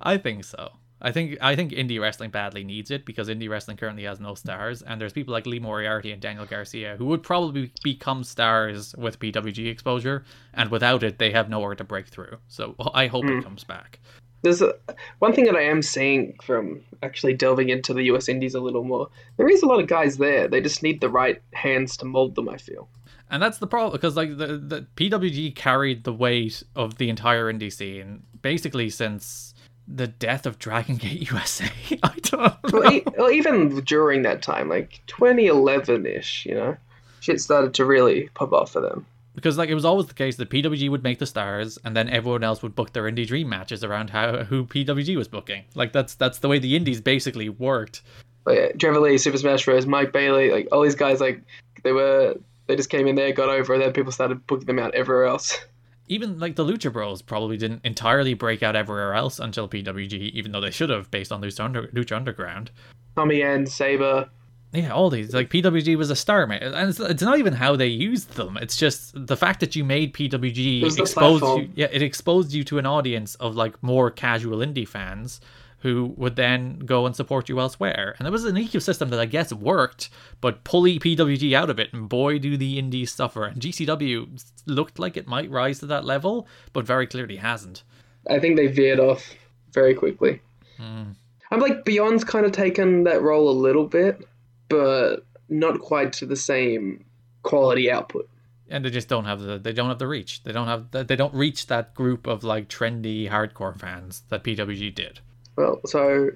I think so. I think I think indie wrestling badly needs it because indie wrestling currently has no stars, and there's people like Lee Moriarty and Daniel Garcia who would probably become stars with PWG exposure, and without it, they have nowhere to break through. So I hope it hmm. comes back. There's a, one thing that I am seeing from actually delving into the US Indies a little more. There is a lot of guys there. They just need the right hands to mold them. I feel. And that's the problem because like the, the PWG carried the weight of the entire indie scene basically since the death of Dragon Gate USA. I don't know. well, e- well, even during that time, like 2011 ish, you know, shit started to really pop off for them. Because like it was always the case that PWG would make the stars and then everyone else would book their indie dream matches around how who PWG was booking. Like that's that's the way the indies basically worked. But yeah, Trevor Lee, Super Smash Bros, Mike Bailey, like all these guys, like they were, they just came in there, got over, and then people started booking them out everywhere else. Even like the Lucha Bros probably didn't entirely break out everywhere else until PWG, even though they should have based on Lucha, Under- Lucha Underground. Tommy and Sabre. Yeah, all these like PWG was a star, man, and it's, it's not even how they used them. It's just the fact that you made PWG exposed you. Yeah, it exposed you to an audience of like more casual indie fans who would then go and support you elsewhere. And it was an ecosystem that I guess worked, but pull PWG out of it, and boy, do the indies suffer. And GCW looked like it might rise to that level, but very clearly hasn't. I think they veered off very quickly. Hmm. I'm like Beyond's kind of taken that role a little bit, but not quite to the same quality output. and they just don't have the they don't have the reach. They don't have the, they don't reach that group of like trendy hardcore fans that PWG did. Well, so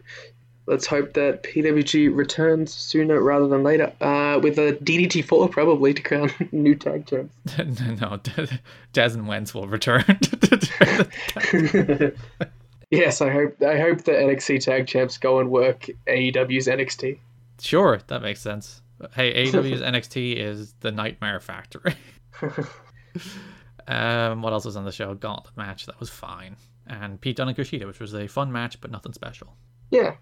let's hope that PWG returns sooner rather than later, uh, with a DDT4 probably to crown new tag champs. no, Jazz and Wentz will return. Yes, I hope I hope the NXT tag champs go and work AEW's NXT. Sure, that makes sense. Hey, AEW's NXT is the Nightmare Factory. um, what else was on the show? Gauntlet match that was fine, and Pete Dunne and Kushida, which was a fun match but nothing special. Yeah,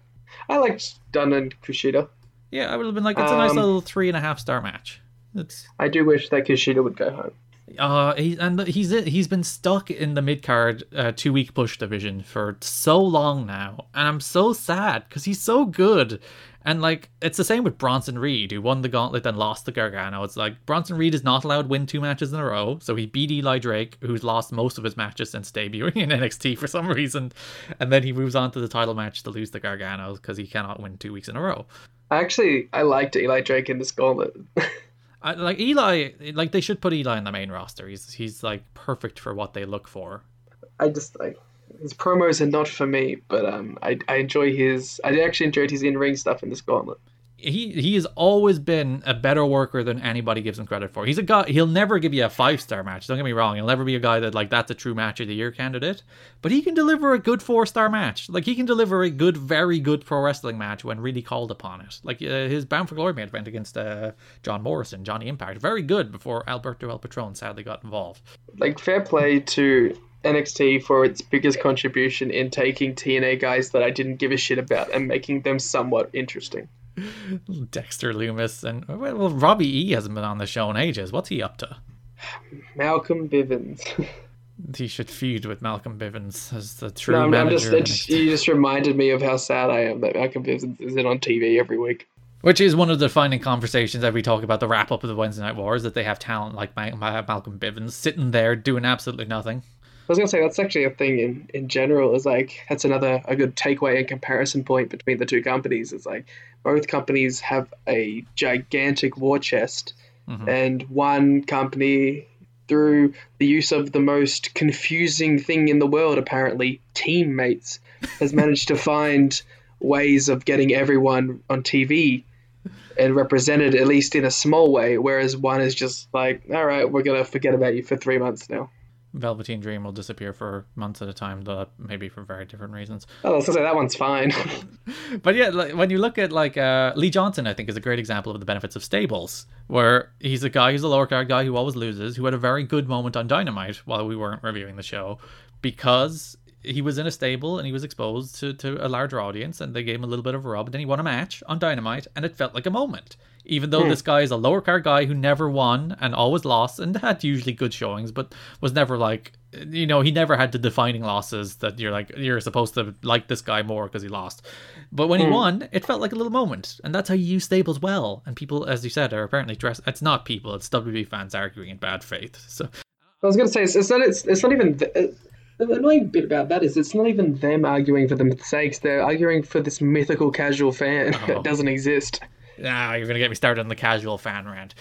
I liked Dunne and Kushida. Yeah, I would have been like, it's a nice Um, little three and a half star match. It's I do wish that Kushida would go home. Uh, he, and he's he's been stuck in the mid card uh, two week push division for so long now, and I'm so sad because he's so good. And like it's the same with Bronson Reed, who won the gauntlet and lost the Gargano. It's like Bronson Reed is not allowed to win two matches in a row, so he beat Eli Drake, who's lost most of his matches since debuting in NXT for some reason, and then he moves on to the title match to lose the Gargano because he cannot win two weeks in a row. I actually I liked Eli Drake in this gauntlet. I, like Eli, like they should put Eli in the main roster. He's he's like perfect for what they look for. I just like his promos are not for me, but um, I I enjoy his. I actually enjoyed his in ring stuff in this gauntlet. he he has always been a better worker than anybody gives him credit for. He's a guy he'll never give you a five star match. Don't get me wrong. He'll never be a guy that like that's a true match of the year candidate. But he can deliver a good four star match. Like he can deliver a good, very good pro wrestling match when really called upon it. Like uh, his Bound for Glory main event against uh, John Morrison, Johnny Impact, very good before Alberto El Patron sadly got involved. Like fair play to NXT for its biggest contribution in taking TNA guys that I didn't give a shit about and making them somewhat interesting. Dexter Lumis and well, Robbie E hasn't been on the show in ages. What's he up to? Malcolm Bivens. He should feud with Malcolm Bivens as the true no, I'm just, manager. NXT. you just reminded me of how sad I am that Malcolm Bivens isn't on TV every week. Which is one of the defining conversations that we talk about the wrap up of the Wednesday Night Wars that they have talent like Ma- Ma- Malcolm Bivens sitting there doing absolutely nothing. I was gonna say that's actually a thing in, in general. Is like that's another a good takeaway and comparison point between the two companies. Is like both companies have a gigantic war chest, mm-hmm. and one company, through the use of the most confusing thing in the world, apparently teammates, has managed to find ways of getting everyone on TV and represented at least in a small way. Whereas one is just like, all right, we're gonna forget about you for three months now. Velveteen Dream will disappear for months at a time, though maybe for very different reasons. Oh, I was gonna say that one's fine. But yeah, like, when you look at like uh, Lee Johnson, I think is a great example of the benefits of stables, where he's a guy who's a lower card guy who always loses, who had a very good moment on Dynamite while we weren't reviewing the show, because he was in a stable and he was exposed to, to a larger audience, and they gave him a little bit of a rub. And then he won a match on Dynamite, and it felt like a moment. Even though hmm. this guy is a lower card guy who never won and always lost and had usually good showings, but was never like, you know, he never had the defining losses that you're like, you're supposed to like this guy more because he lost. But when he hmm. won, it felt like a little moment. And that's how you use stables well. And people, as you said, are apparently dressed. It's not people, it's WB fans arguing in bad faith. So, I was gonna say it's, it's not it's, it's not even th- uh, the annoying bit about that is it's not even them arguing for the sakes. They're arguing for this mythical casual fan uh-huh. that doesn't exist. Ah, you're going to get me started on the casual fan rant.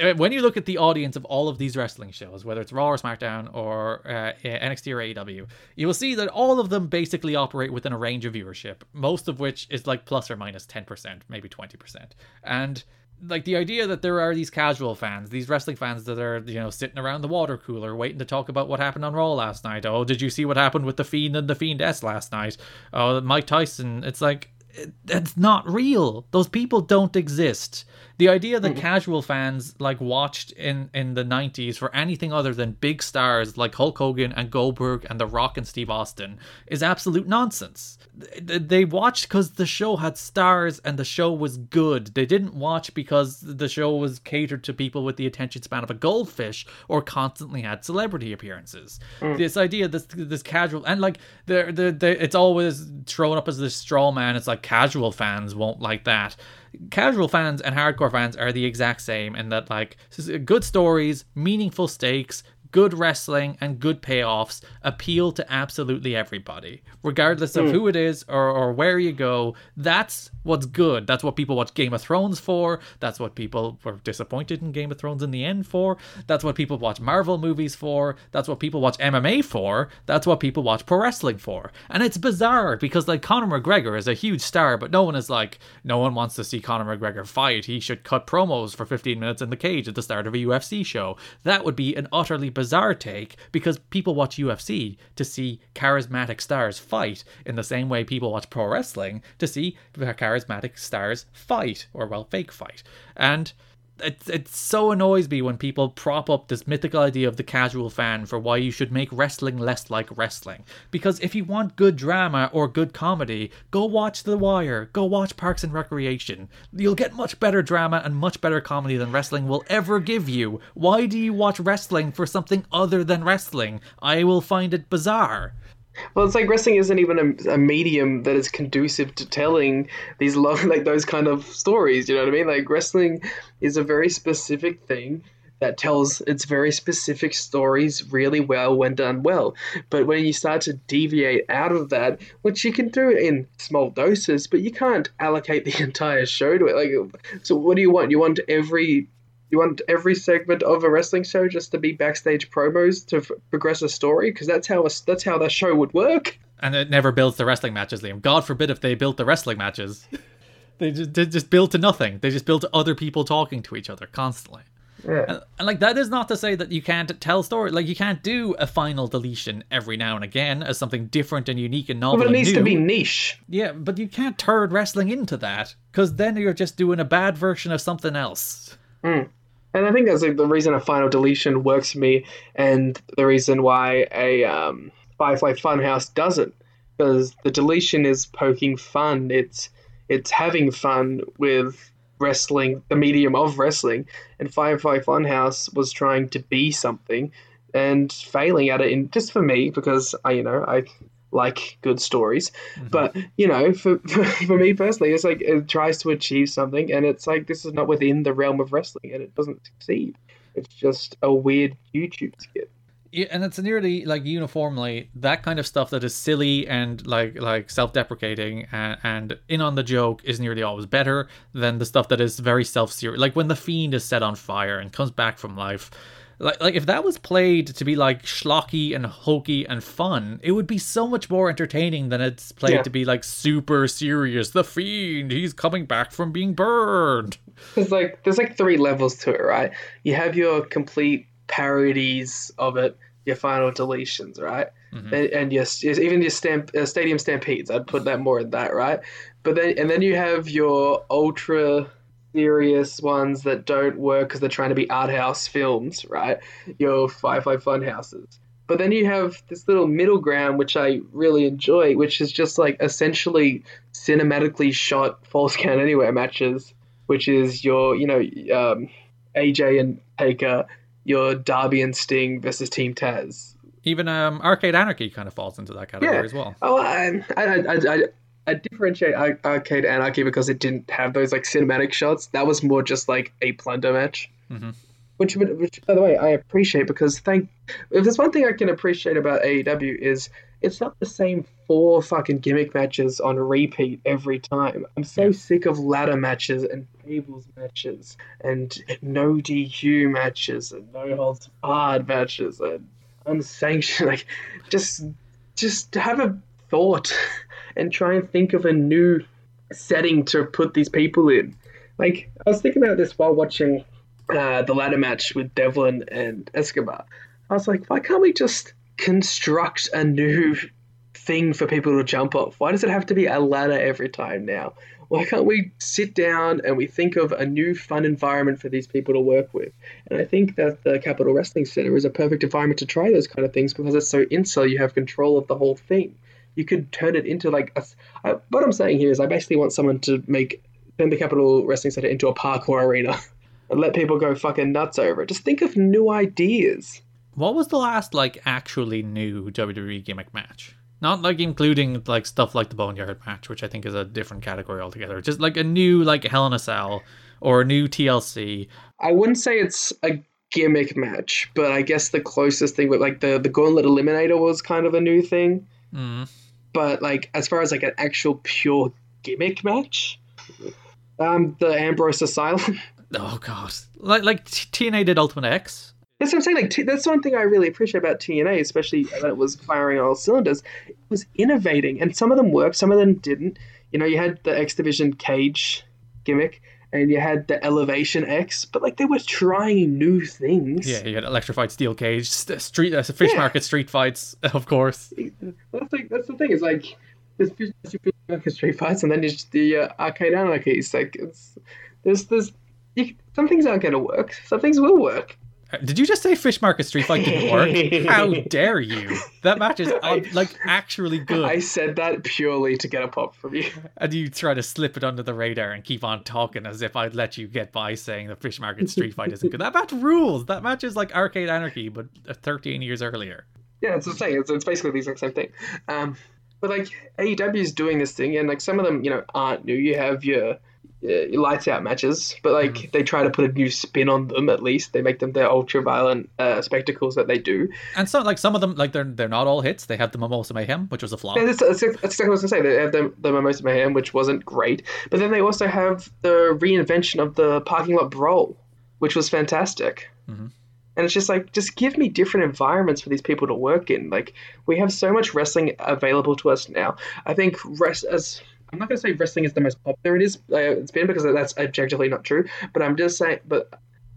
Uh, When you look at the audience of all of these wrestling shows, whether it's Raw or SmackDown or uh, NXT or AEW, you will see that all of them basically operate within a range of viewership, most of which is like plus or minus 10%, maybe 20%. And like the idea that there are these casual fans, these wrestling fans that are, you know, sitting around the water cooler waiting to talk about what happened on Raw last night. Oh, did you see what happened with the Fiend and the Fiendess last night? Oh, Mike Tyson. It's like it's not real. Those people don't exist. The idea that mm-hmm. casual fans like watched in in the 90s for anything other than big stars like Hulk Hogan and Goldberg and The Rock and Steve Austin is absolute nonsense. They watched because the show had stars and the show was good. They didn't watch because the show was catered to people with the attention span of a goldfish or constantly had celebrity appearances. Mm. This idea, this this casual and like they're, they it's always thrown up as this straw man. It's like casual fans won't like that. Casual fans and hardcore fans are the exact same in that like good stories meaningful stakes good wrestling and good payoffs appeal to absolutely everybody regardless of hmm. who it is or, or where you go. That's what's good. That's what people watch game of thrones for. That's what people were disappointed in game of thrones in the end for. That's what people watch marvel movies for. That's what people watch mma for. That's what people watch pro wrestling for. And it's bizarre because like conor mcgregor is a huge star but no one is like no one wants to see conor mcgregor fight. He should cut promos for 15 minutes in the cage at the start of a ufc show. That would be an utterly bizarre take because people watch ufc to see charismatic stars fight in the same way people watch pro wrestling to see charismatic stars fight or well fake fight and it, it so annoys me when people prop up this mythical idea of the casual fan for why you should make wrestling less like wrestling. Because if you want good drama or good comedy, go watch The Wire, go watch Parks and Recreation. You'll get much better drama and much better comedy than wrestling will ever give you. Why do you watch wrestling for something other than wrestling? I will find it bizarre. Well, it's like wrestling isn't even a, a medium that is conducive to telling these long, like those kind of stories. You know what I mean? Like wrestling is a very specific thing that tells its very specific stories really well when done well. But when you start to deviate out of that, which you can do in small doses, but you can't allocate the entire show to it. Like, so what do you want? You want every you want every segment of a wrestling show just to be backstage promos to f- progress a story because that's how a, that's how that show would work. and it never builds the wrestling matches, Liam. God forbid if they built the wrestling matches. they just they just build to nothing. They just build to other people talking to each other constantly. Yeah. And, and like that is not to say that you can't tell story. Like you can't do a final deletion every now and again as something different and unique and novel. But it needs to be niche. Yeah, but you can't turn wrestling into that because then you're just doing a bad version of something else. And And I think that's like the reason a final deletion works for me, and the reason why a um, Firefly Funhouse doesn't, because the deletion is poking fun. It's it's having fun with wrestling, the medium of wrestling, and Firefly Funhouse was trying to be something and failing at it. In just for me, because I, you know, I like good stories, mm-hmm. but you know, for, for for me personally, it's like it tries to achieve something, and it's like this is not within the realm of wrestling, and it doesn't succeed. It's just a weird YouTube skit. Yeah, and it's nearly like uniformly that kind of stuff that is silly and like like self-deprecating and, and in on the joke is nearly always better than the stuff that is very self-serious. Like when the fiend is set on fire and comes back from life. Like like if that was played to be like schlocky and hokey and fun, it would be so much more entertaining than it's played Yeah. to be like super serious. The fiend, he's coming back from being burned. There's like there's like three levels to it, right? You have your complete parodies of it, your final deletions, right? And, and your even your stamp, uh, stadium stampedes. I'd put that more in that, right? But then and then you have your ultra serious ones that don't work because they're trying to be art house films, right? Your Firefly Fun houses. But then you have this little middle ground, which I really enjoy, which is just like essentially cinematically shot false count anywhere matches, which is your, you know, um, AJ and Taker, your Darby and Sting versus Team Taz. Even um, Arcade Anarchy kind of falls into that category Yeah. as well. Oh, I, I, I, I, I differentiate Ar- Arcade Anarchy because it didn't have those like cinematic shots. That was more just like a plunder match. Mhm. Which, which, by the way, I appreciate because thank. If there's one thing I can appreciate about AEW is it's not the same four fucking gimmick matches on repeat every time. I'm so sick of ladder matches and tables matches and no DQ matches and no holds barred matches and unsanctioned. Like, just just have a thought and try and think of a new setting to put these people in. Like I was thinking about this while watching uh, the ladder match with Devlin and Escobar. I was like, why can't we just construct a new thing for people to jump off? Why does it have to be a ladder every time now? Why can't we sit down and we think of a new fun environment for these people to work with? And I think that the Capitol Wrestling Center is a perfect environment to try those kind of things because it's so insular. You have control of the whole thing. You could turn it into like a, I, what I'm saying here is I basically want someone to make turn the Capitol Wrestling Center into a parkour arena and let people go fucking nuts over it. Just think of new ideas. What was the last like actually new WWE gimmick match? Not like including like stuff like the Boneyard match, which I think is a different category altogether. Just like a new like Hell in a Cell or a new TLC. I wouldn't say it's a gimmick match, but I guess the closest thing with like the the Gauntlet Eliminator was kind of a new thing. Mm. But like as far as like an actual pure gimmick match, um, the Ambrose Asylum. Oh god, like like TNA did Ultimate X. That's what I'm saying. Like t- that's one thing I really appreciate about TNA, especially that it was firing on all cylinders. It was innovating, and some of them worked, some of them didn't. You know, you had the X Division cage gimmick, and you had the Elevation X, but like they were trying new things. Yeah, you had electrified steel cage, st- street, uh, fish Yeah. market street fights, of course. That's like that's the thing. It's like there's Fish Market Street Fights, and then there's the uh, Arcade Anarchies. Like it's there's there's you, some things aren't going to work. Some things will work. Did you just say fish market street fight didn't work? How dare you? That match is uh, like actually good. I said that purely to get a pop from you. and you try to slip it under the radar and keep on talking as if I'd let you get by saying the fish market street fight isn't good. That match rules. That match is like arcade anarchy, but uh, 13 years earlier. Yeah, it's the same. It's, it's basically the exact same thing. Um, but like AEW is doing this thing, and like some of them, you know, aren't new. You have your, uh, lights out matches, but like they try to put a new spin on them. At least they make them their ultra violent uh, spectacles that they do. And so, like some of them, like they're they're not all hits. They have the Mimosa Mayhem, which was a flop. Yeah, that's, that's, that's exactly what I was gonna say. They have the the Mimosa Mayhem, which wasn't great, but then they also have the reinvention of the parking lot brawl, which was fantastic. Mhm. And it's just like, just give me different environments for these people to work in. Like we have so much wrestling available to us now. I think rest as I'm not gonna say wrestling is the most popular it is. Uh, it's been because that's objectively not true. But I'm just saying, but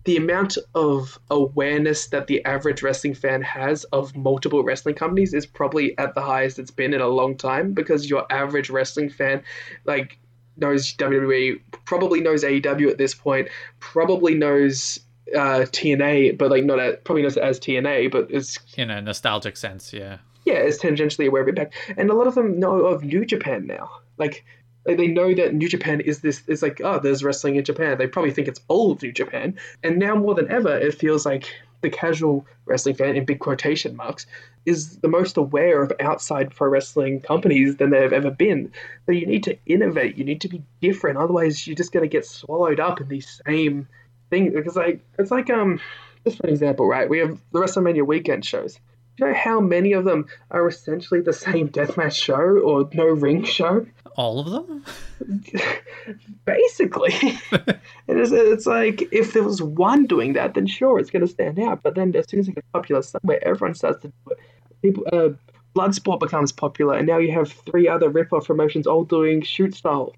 the amount of awareness that the average wrestling fan has of multiple wrestling companies is probably at the highest it's been in a long time because your average wrestling fan like knows WWE, probably knows AEW at this point, probably knows uh, TNA, but like not as, probably not as TNA, but it's In a nostalgic sense, yeah. Yeah, it's tangentially aware of Impact, and a lot of them know of New Japan now. Like, like they know that New Japan is this is like oh, there's wrestling in Japan. They probably think it's old New Japan, and now more than ever, it feels like the casual wrestling fan in big quotation marks is the most aware of outside pro wrestling companies than they've ever been. So you need to innovate. You need to be different. Otherwise, you're just going to get swallowed up in these same things. Because like it's like um, just for an example, right? We have the WrestleMania weekend shows. Do you know how many of them are essentially the same deathmatch show or no ring show? All of them? Basically, it is. It's like if there was one doing that, then sure, it's going to stand out. But then as soon as it gets popular somewhere, everyone starts to do it. People, uh, Bloodsport becomes popular, and now you have three other rip-off promotions all doing shoot style.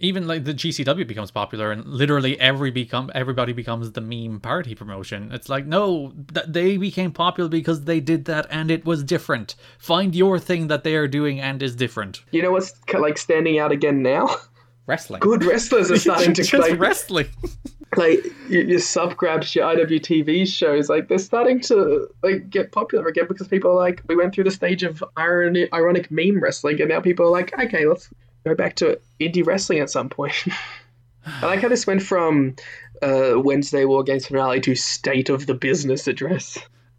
Even like the GCW becomes popular, and literally every become everybody becomes the meme party promotion. It's like no, th- they became popular because they did that, and it was different. Find your thing that they are doing and is different. You know what's like standing out again now? Wrestling. Good wrestlers are starting to Just like, wrestling. like your, your sub grabs, your IWTV shows, like they're starting to like get popular again because people are like, we went through the stage of irony, ironic meme wrestling, and now people are like, okay, let's go back to indie wrestling at some point. I like how this went from uh, Wednesday War Games finale to State of the Business address.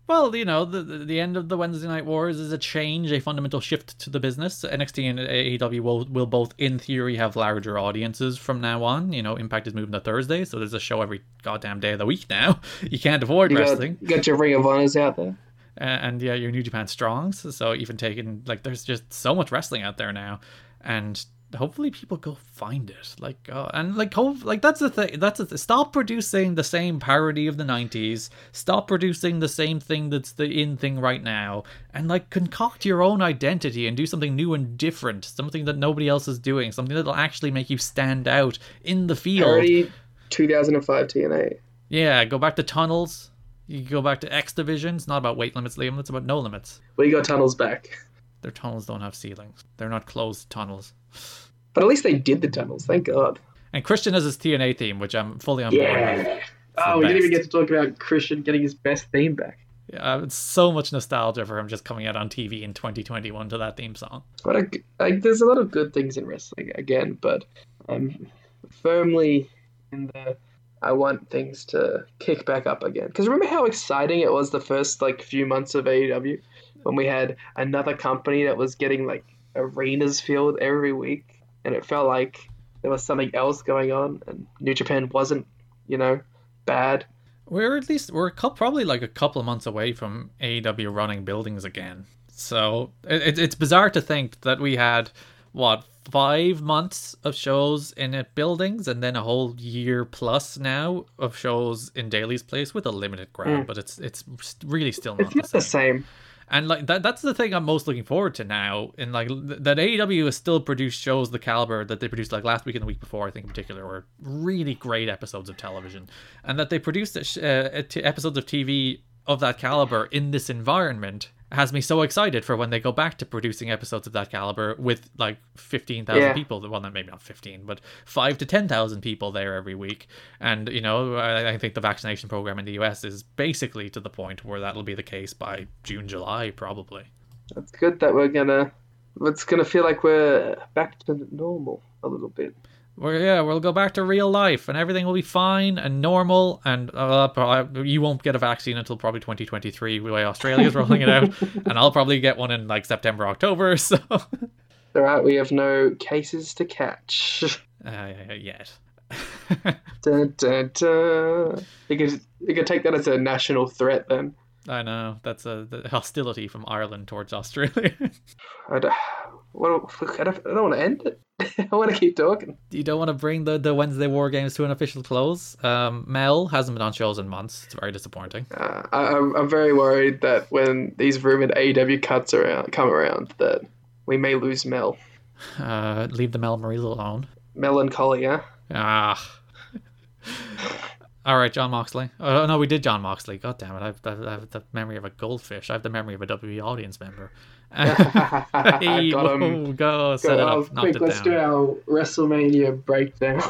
Well, you know, the, the end of the Wednesday Night Wars is a change, a fundamental shift to the business. NXT and AEW will, will both, in theory, have larger audiences from now on. You know, Impact is moving to Thursday, so there's a show every goddamn day of the week now. You can't avoid You got, wrestling. you got your Ring of Honors out there. Uh, and yeah, your New Japan Strongs. So even taking like, there's just so much wrestling out there now, and hopefully people go find it. Like, uh, and like, hope like that's the thing. That's the th- stop producing the same parody of the '90s. Stop producing the same thing that's the in thing right now, and like concoct your own identity and do something new and different. Something that nobody else is doing. Something that'll actually make you stand out in the field. Parody 2005 TNA. Yeah, go back to tunnels. You go back to X Division. It's not about weight limits, Liam. It's about no limits. We got tunnels back. Their tunnels don't have ceilings. They're not closed tunnels. But at least they did the tunnels, thank God. And Christian has his TNA theme, which I'm fully on board with. Yeah. Oh, we didn't even get to talk about Christian getting his best theme back. Uh, it's so much nostalgia for him just coming out on TV in 2021 to that theme song. But I, like, there's a lot of good things in wrestling again, but I'm firmly in the I want things to kick back up again. Because remember how exciting it was the first like few months of AEW when we had another company that was getting like arenas filled every week, and it felt like there was something else going on, and New Japan wasn't, you know, bad. We're at least we're a cou- probably like a couple of months away from AEW running buildings again. So it, it- it's bizarre to think that we had what five months of shows in it buildings and then a whole year plus now of shows in Daily's Place with a limited crowd, hmm. but it's it's really still not It's not the the same. And like that that's the thing I'm most looking forward to now. And like th- that AEW has still produced shows the caliber that they produced like last week and the week before, I think in particular, were really great episodes of television. And that they produced uh, episodes of TV of that caliber in this environment has me so excited for when they go back to producing episodes of that caliber with like 15,000 Yeah. people. Well, not maybe not 15, but 5 to 10,000 people there every week. And, you know, I, I think the vaccination program in the US is basically to the point where that'll be the case by June, July, probably. It's good that we're gonna. It's gonna feel like we're back to normal a little bit. Well, yeah, we'll go back to real life and everything will be fine and normal. And uh, you won't get a vaccine until probably 2023, the way Australia's rolling it out. And I'll probably get one in like September, October. So, uh, All right, we have no cases to catch. yet. dun, dun, dun. You could you could take that as a national threat then. I know that's a the hostility from Ireland towards Australia. I what, I don't, I don't want to end it. I want to keep talking. you don't want to bring the, the Wednesday War Games to an official close. Um, Mel hasn't been on shows in months. It's very disappointing. Uh, I, I'm, I'm very worried that when these rumored AEW cuts around come around, that we may lose Mel. Uh, leave the Mel Marie alone. Melancholy, huh? Ah. All right, Jon Moxley. Oh no, we did Jon Moxley. God damn it! I've, I've, I have the memory of a goldfish. I have the memory of a WWE audience member. Hey, Got 'em. whoa, go set it Oh, up, quick, it let's down. do our WrestleMania breakdown.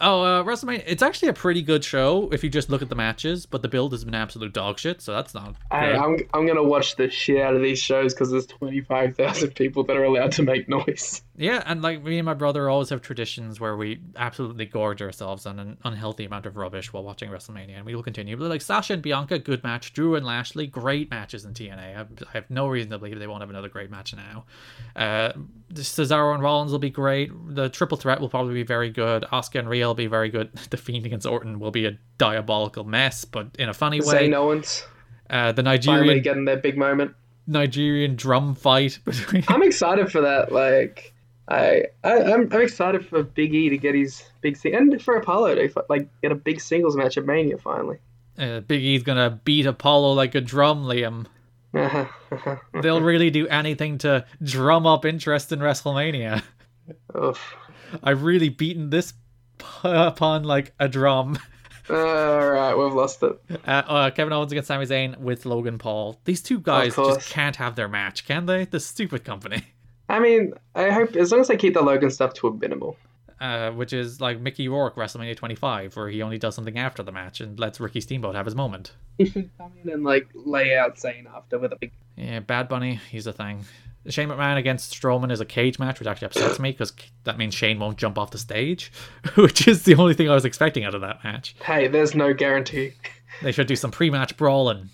Oh, uh, WrestleMania! It's actually a pretty good show if you just look at the matches, but the build has been absolute dog shit, so that's not. Hey, good. I'm I'm gonna watch the shit out of these shows because there's twenty five thousand people that are allowed to make noise. Yeah, and like me and my brother always have traditions where we absolutely gorge ourselves on an unhealthy amount of rubbish while watching WrestleMania, and we will continue. But like Sasha and Bianca, good match. Drew and Lashley, great matches in TNA. I have, I have no reason to believe they won't have another great match now. Uh, Cesaro and Rollins will be great. The triple threat will probably be very good. Asuka and Rhea will be very good. The Fiend against Orton will be a diabolical mess, but in a funny way. Zayn Owens Uh, the Nigerian finally getting their big moment. Nigerian drum fight between. I'm excited for that. Like, I, I I'm, I'm excited for Big E to get his big thing, and for Apollo to like get a big singles match at Mania finally. Uh, Big E's gonna beat Apollo like a drum, Liam. They'll really do anything to drum up interest in WrestleMania. Oof. I've really beaten this upon like a drum. All right, we've lost it. Uh, uh, Kevin Owens against Sami Zayn with Logan Paul. These two guys just can't have their match, can they? The stupid company. I mean, I hope as long as they keep the Logan stuff to a minimal. Uh, which is like Mickey Rourke WrestleMania 25, where he only does something after the match and lets Ricky Steamboat have his moment. He should come in and like lay out Zayn after with a big. Yeah, Bad Bunny, he's a thing. Shane McMahon against Strowman is a cage match, which actually upsets me because that means Shane won't jump off the stage, which is the only thing I was expecting out of that match. Hey, there's no guarantee. They should do some pre-match brawling.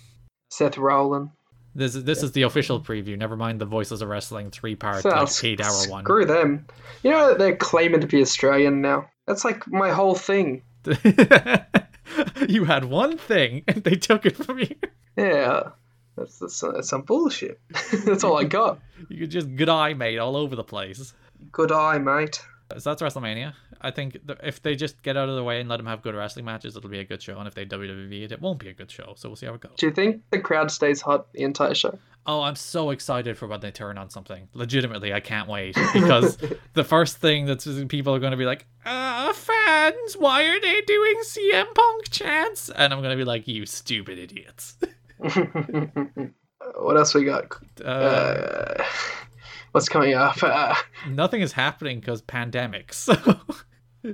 Seth Rollins. This is this is the official preview. Never mind the Voices of Wrestling three-part So, like, s- eight-hour one. Screw them. You know they're claiming to be Australian now. That's like my whole thing. you had one thing and they took it from you. Yeah, that's, that's, that's some bullshit. that's all I got. You could just good eye mate all over the place. Good eye, mate. So that's WrestleMania. I think if they just get out of the way and let them have good wrestling matches, it'll be a good show. And if they WWE it, it won't be a good show. So we'll see how it goes. Do you think the crowd stays hot the entire show? Oh, I'm so excited for when they turn on something. Legitimately, I can't wait because the first thing that people are going to be like, uh, fans, why are they doing CM Punk chants? And I'm going to be like, you stupid idiots. What else we got? Uh, Uh, what's coming up? Uh, nothing is happening because pandemics. So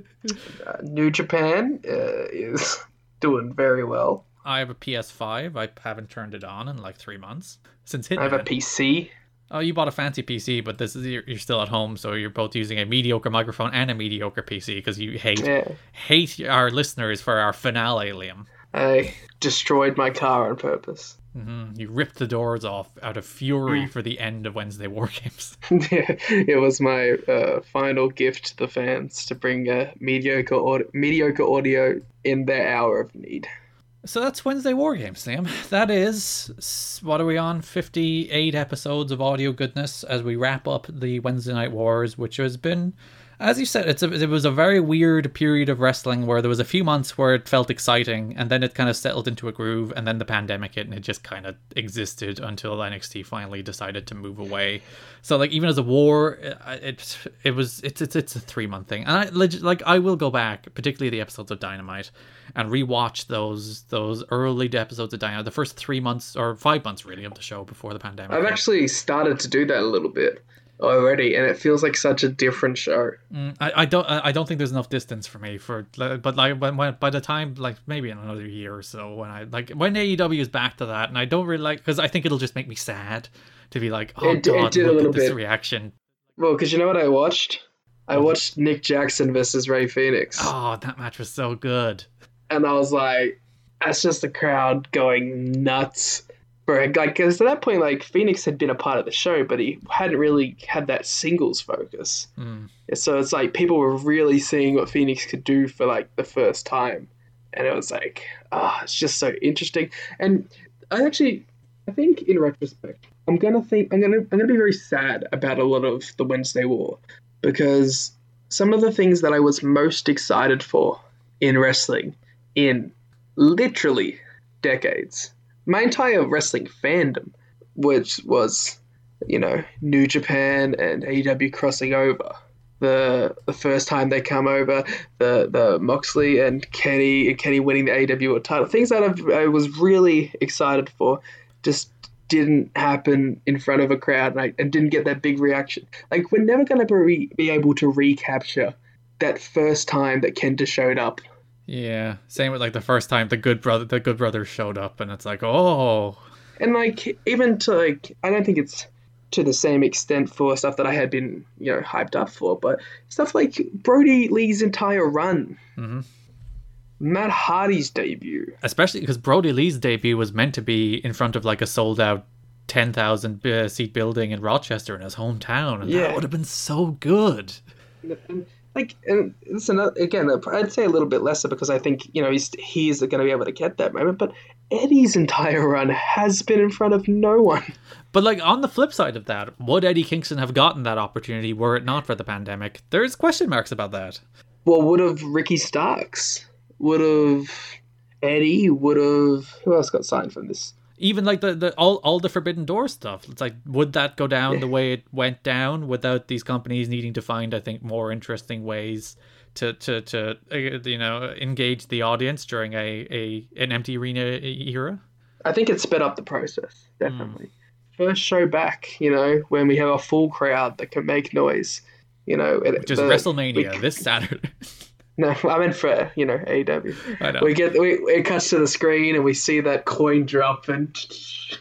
uh, New Japan uh, is doing very well. I have a PS5. I haven't turned it on in like three months since Hitman. I have a PC. Oh, you bought a fancy PC, but this is you're, you're still at home, so you're both using a mediocre microphone and a mediocre PC because you hate Yeah. hate our listeners for our finale, Liam. I destroyed my car on purpose. Hmm You ripped the doors off out of fury for the end of Wednesday War Games. Yeah, it was my uh, final gift to the fans to bring uh, mediocre aud- mediocre audio in their hour of need. So that's Wednesday War Games, Liam. That is what are we on? Fifty-eight episodes of audio goodness as we wrap up the Wednesday Night Wars, which has been, as you said, it's a, it was a very weird period of wrestling where there was a few months where it felt exciting, and then it kind of settled into a groove, and then the pandemic hit, and it just kind of existed until NXT finally decided to move away. So like even as a war, it it, it was it's it's it's a three month thing, and I legit, like I will go back, particularly the episodes of Dynamite, and rewatch those those early episodes of Dynamite, the first three months or five months really of the show before the pandemic. I've actually started to do that a little bit already, and it feels like such a different show. Mm, I, I don't I don't think there's enough distance for me for but like when, when by the time like maybe in another year or so when I like when AEW is back to that and I don't really like because I think it'll just make me sad to be like oh It d- it god did a look little at this bit. reaction Well, because you know what I watched? I watched Nick Jackson versus Rey Fénix, oh that match was so good and I was like, that's just the crowd going nuts. For like, because at that point, like Fénix had been a part of the show, but he hadn't really had that singles focus. Mm. So it's like people were really seeing what Fénix could do for like the first time, and it was like, ah, it's just so interesting. And I actually, I think in retrospect, I'm gonna think I'm gonna I'm gonna be very sad about a lot of the Wednesday War because some of the things that I was most excited for in wrestling in literally decades, my entire wrestling fandom, which was you know New Japan and AEW crossing over the the first time they come over, the the Moxley and Kenny and Kenny winning the AEW title, things that I've, I was really excited for, just didn't happen in front of a crowd and, I, and didn't get that big reaction. Like we're never going to be, be able to recapture that first time that Kenta showed up. Yeah, same with like the first time the good brother the good brothers showed up, and it's like, oh, And like even to like I don't think it's to the same extent for stuff that I had been, you know, hyped up for, but stuff like Brodie Lee's entire run. Mhm. Matt Hardy's debut. especially because Brody Lee's debut was meant to be in front of like a sold out ten thousand uh, seat building in Rochester in his hometown, and Yeah. that would have been so good. And, like and listen again i'd say a little bit lesser because i think you know he's he's going to be able to get that moment but eddie's entire run has been in front of no one But like on the flip side of that, would Eddie Kingston have gotten that opportunity were it not for the pandemic? There's question marks about that. well would have ricky starks would have eddie would have who else got signed from this Even like the, the all all the Forbidden Door stuff. It's like would that go down the way it went down without these companies needing to find, I think, more interesting ways to to to uh, you know engage the audience during a a an empty arena era. i think it sped up the process definitely first show back you know when we have a full crowd that can make noise you know it, Which is the- WrestleMania we- this Saturday. No, I meant for you know AEW. I know. We get we it cuts to the screen and we see that coin drop and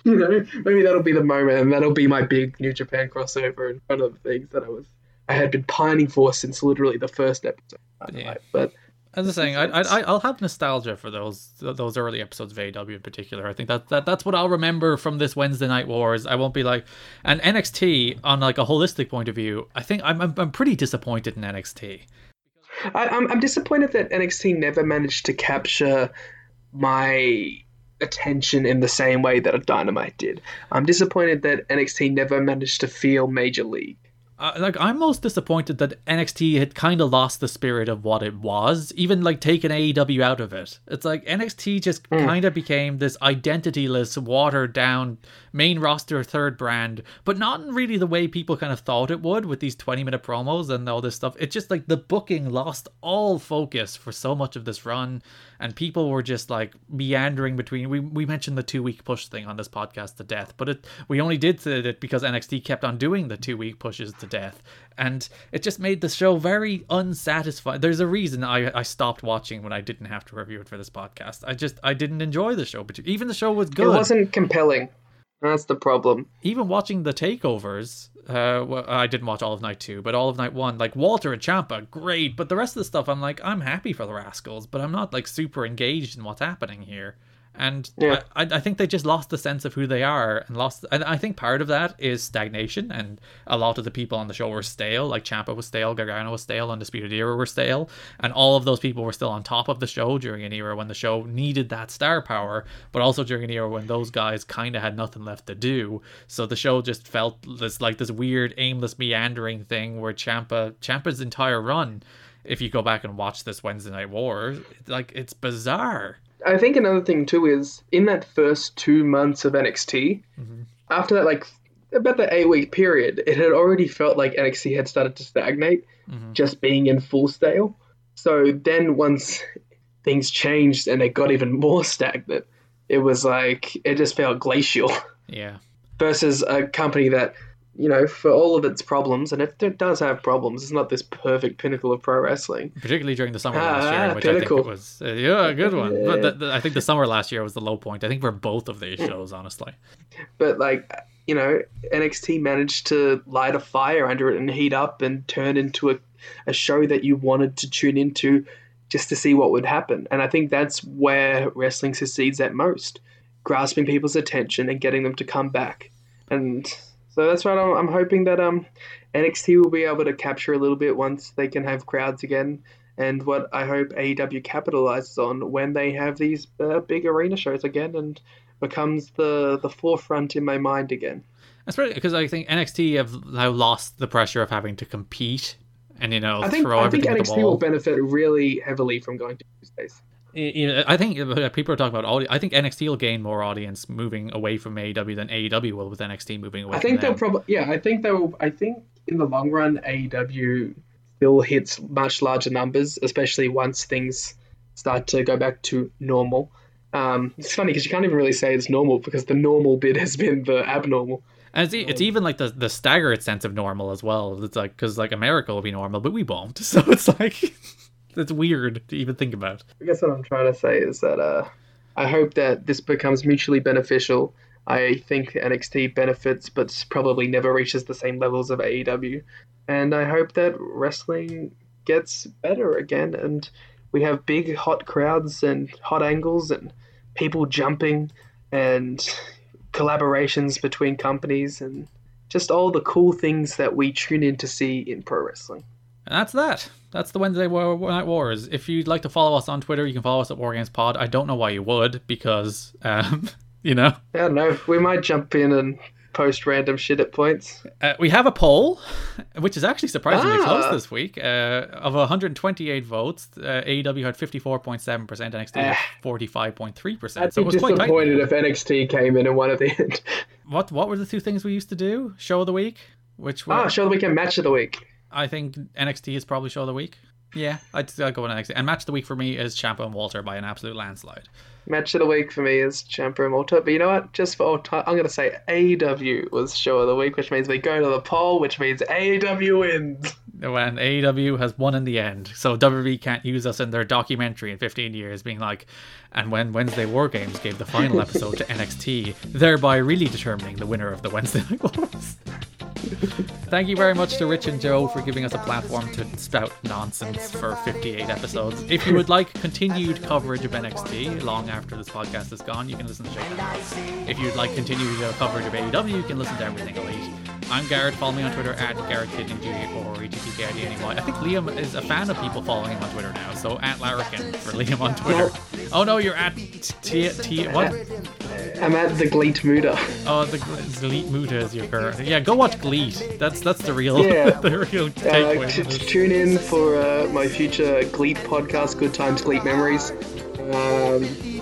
you know maybe that'll be the moment and that'll be my big New Japan crossover in front of the things that I was I had been pining for since literally the first episode. Yeah. But As I was saying, I, I I'll have nostalgia for those those early episodes of AEW in particular. I think that, that that's what I'll remember from this Wednesday Night Wars. I won't be like, and NXT on like a holistic point of view. I think I'm I'm, I'm pretty disappointed in NXT. I, I'm I'm disappointed that NXT never managed to capture my attention in the same way that a Dynamite did. I'm disappointed that NXT never managed to feel Major League. Uh, like I'm most disappointed that NXT had kind of lost the spirit of what it was, even like taking AEW out of it. It's like NXT just kind of became this identityless, watered down main roster third brand, but not in really the way people kind of thought it would with these 20 minute promos and all this stuff. It just like the booking lost all focus for so much of this run, and people were just like meandering between. We we mentioned the two week push thing on this podcast to death, but it we only did it because NXT kept on doing the two week pushes to death, and it just made the show very unsatisfying. There's a reason I I stopped watching when I didn't have to review it for this podcast. I just I didn't enjoy the show, but even the show was good It wasn't compelling. That's the problem. even watching the takeovers, uh, well, I didn't watch all of night two, but all of night one, like Walter and Ciampa, great. But the rest of the stuff, I'm like, I'm happy for the Rascals, but I'm not like super engaged in what's happening here. And Yeah. I, I think they just lost the sense of who they are, and lost. And I think part of that is stagnation, and a lot of the people on the show were stale. Like Ciampa was stale, Gargano was stale, Undisputed Era were stale, and all of those people were still on top of the show during an era when the show needed that star power, but also during an era when those guys kind of had nothing left to do. So the show just felt this like this weird, aimless, meandering thing where Ciampa Ciampa's entire run. If you go back and watch this Wednesday Night War, like it's bizarre. I think another thing too is in that first two months of NXT, mm-hmm. after that like about the eight week period, it had already felt like NXT had started to stagnate, mm-hmm. just being in full stale. So then once things changed and it got even more stagnant, it was like it just felt glacial Yeah. versus a company that you know for all of its problems and it, it does have problems it's not this perfect pinnacle of pro wrestling particularly during the summer Ah, last year, ah, which I think was uh, yeah a good one. But Yeah. the, the- I think the summer last year was the low point. I think for both of these shows, honestly. but like you know NXT managed to light a fire under it and heat up and turn into a, a show that you wanted to tune into just to see what would happen and I think that's where wrestling succeeds at most grasping people's attention and getting them to come back and so that's what I'm, I'm hoping that um NXT will be able to capture a little bit once they can have crowds again and what I hope AEW capitalizes on when they have these uh, big arena shows again and becomes the the forefront in my mind again. That's right, because I think NXT have now lost the pressure of having to compete and you know I think throw I think everything at the NXT will benefit really heavily from going to Tuesdays. You know, I think uh, people are talking about audi- I think NXT will gain more audience moving away from AEW than AEW will with NXT moving away. I think from they'll probably yeah. I think they'll. I think in the long run, AEW still hits much larger numbers, especially once things start to go back to normal. Um, it's funny because you can't even really say it's normal because the normal bit has been the abnormal. And it's, it's even like the the staggered sense of normal as well. It's like because like America will be normal, but we won't. So it's like it's weird to even think about. I guess what I'm trying to say is that uh, I hope that this becomes mutually beneficial. I think NXT benefits, but probably never reaches the same levels of AEW. And I hope that wrestling gets better again, and we have big, hot crowds and hot angles, and people jumping, and collaborations between companies, and just all the cool things that we tune in to see in pro wrestling. And that's that. That's the Wednesday War- Night Wars. If you'd like to follow us on Twitter, you can follow us at WarGamesPod. I don't know why you would, because um, you know I don't. We might jump in and post random shit at points. Uh, we have a poll, which is actually surprisingly Ah. close this week. Uh, of 128 votes, uh, AEW had 54.7%, NXT had 45.3%. I'd So it be was quite tight. disappointed if NXT came in and won at the end. What what were the two things we used to do? Show of the week, which were, Ah, show of the week and match of the week. I think NXT is probably show of the week. Yeah, I'd, I'd go with NXT. And match of the week for me is Ciampa and Walter by an absolute landslide. Match of the week for me is Ciampa and Malta. But you know what? Just for old time, I'm going to say AEW was show of the week, which means we go to the poll, which means AEW wins. When AEW has won in the end, so WWE can't use us in their documentary in 15 years, being like, and when Wednesday War Games gave the final episode to NXT, thereby really determining the winner of the Wednesday Night Wars. Thank you very much to Rich and Joe for giving us a platform to spout nonsense for 58 episodes. If you would like continued coverage of NXT long after this podcast is gone, you can listen to Shake If you'd like continued uh, coverage of AEW, you can listen to Everything Elite. I'm Garrett. Follow me on Twitter at Garrett Kidney or ETTKIDNY. I think Liam is a fan of people following him on Twitter now, so at Larrikin for Liam on Twitter. Oh no, you're at T T what? I'm at the Gleet Muda. Oh, the Gleet Muta is your girl. Yeah, go watch Gleet. That's that's the real Yeah. the real Uh, takeaway. t- t- tune in for uh, my future Gleet podcast, Good Times, Gleet Memories. Um,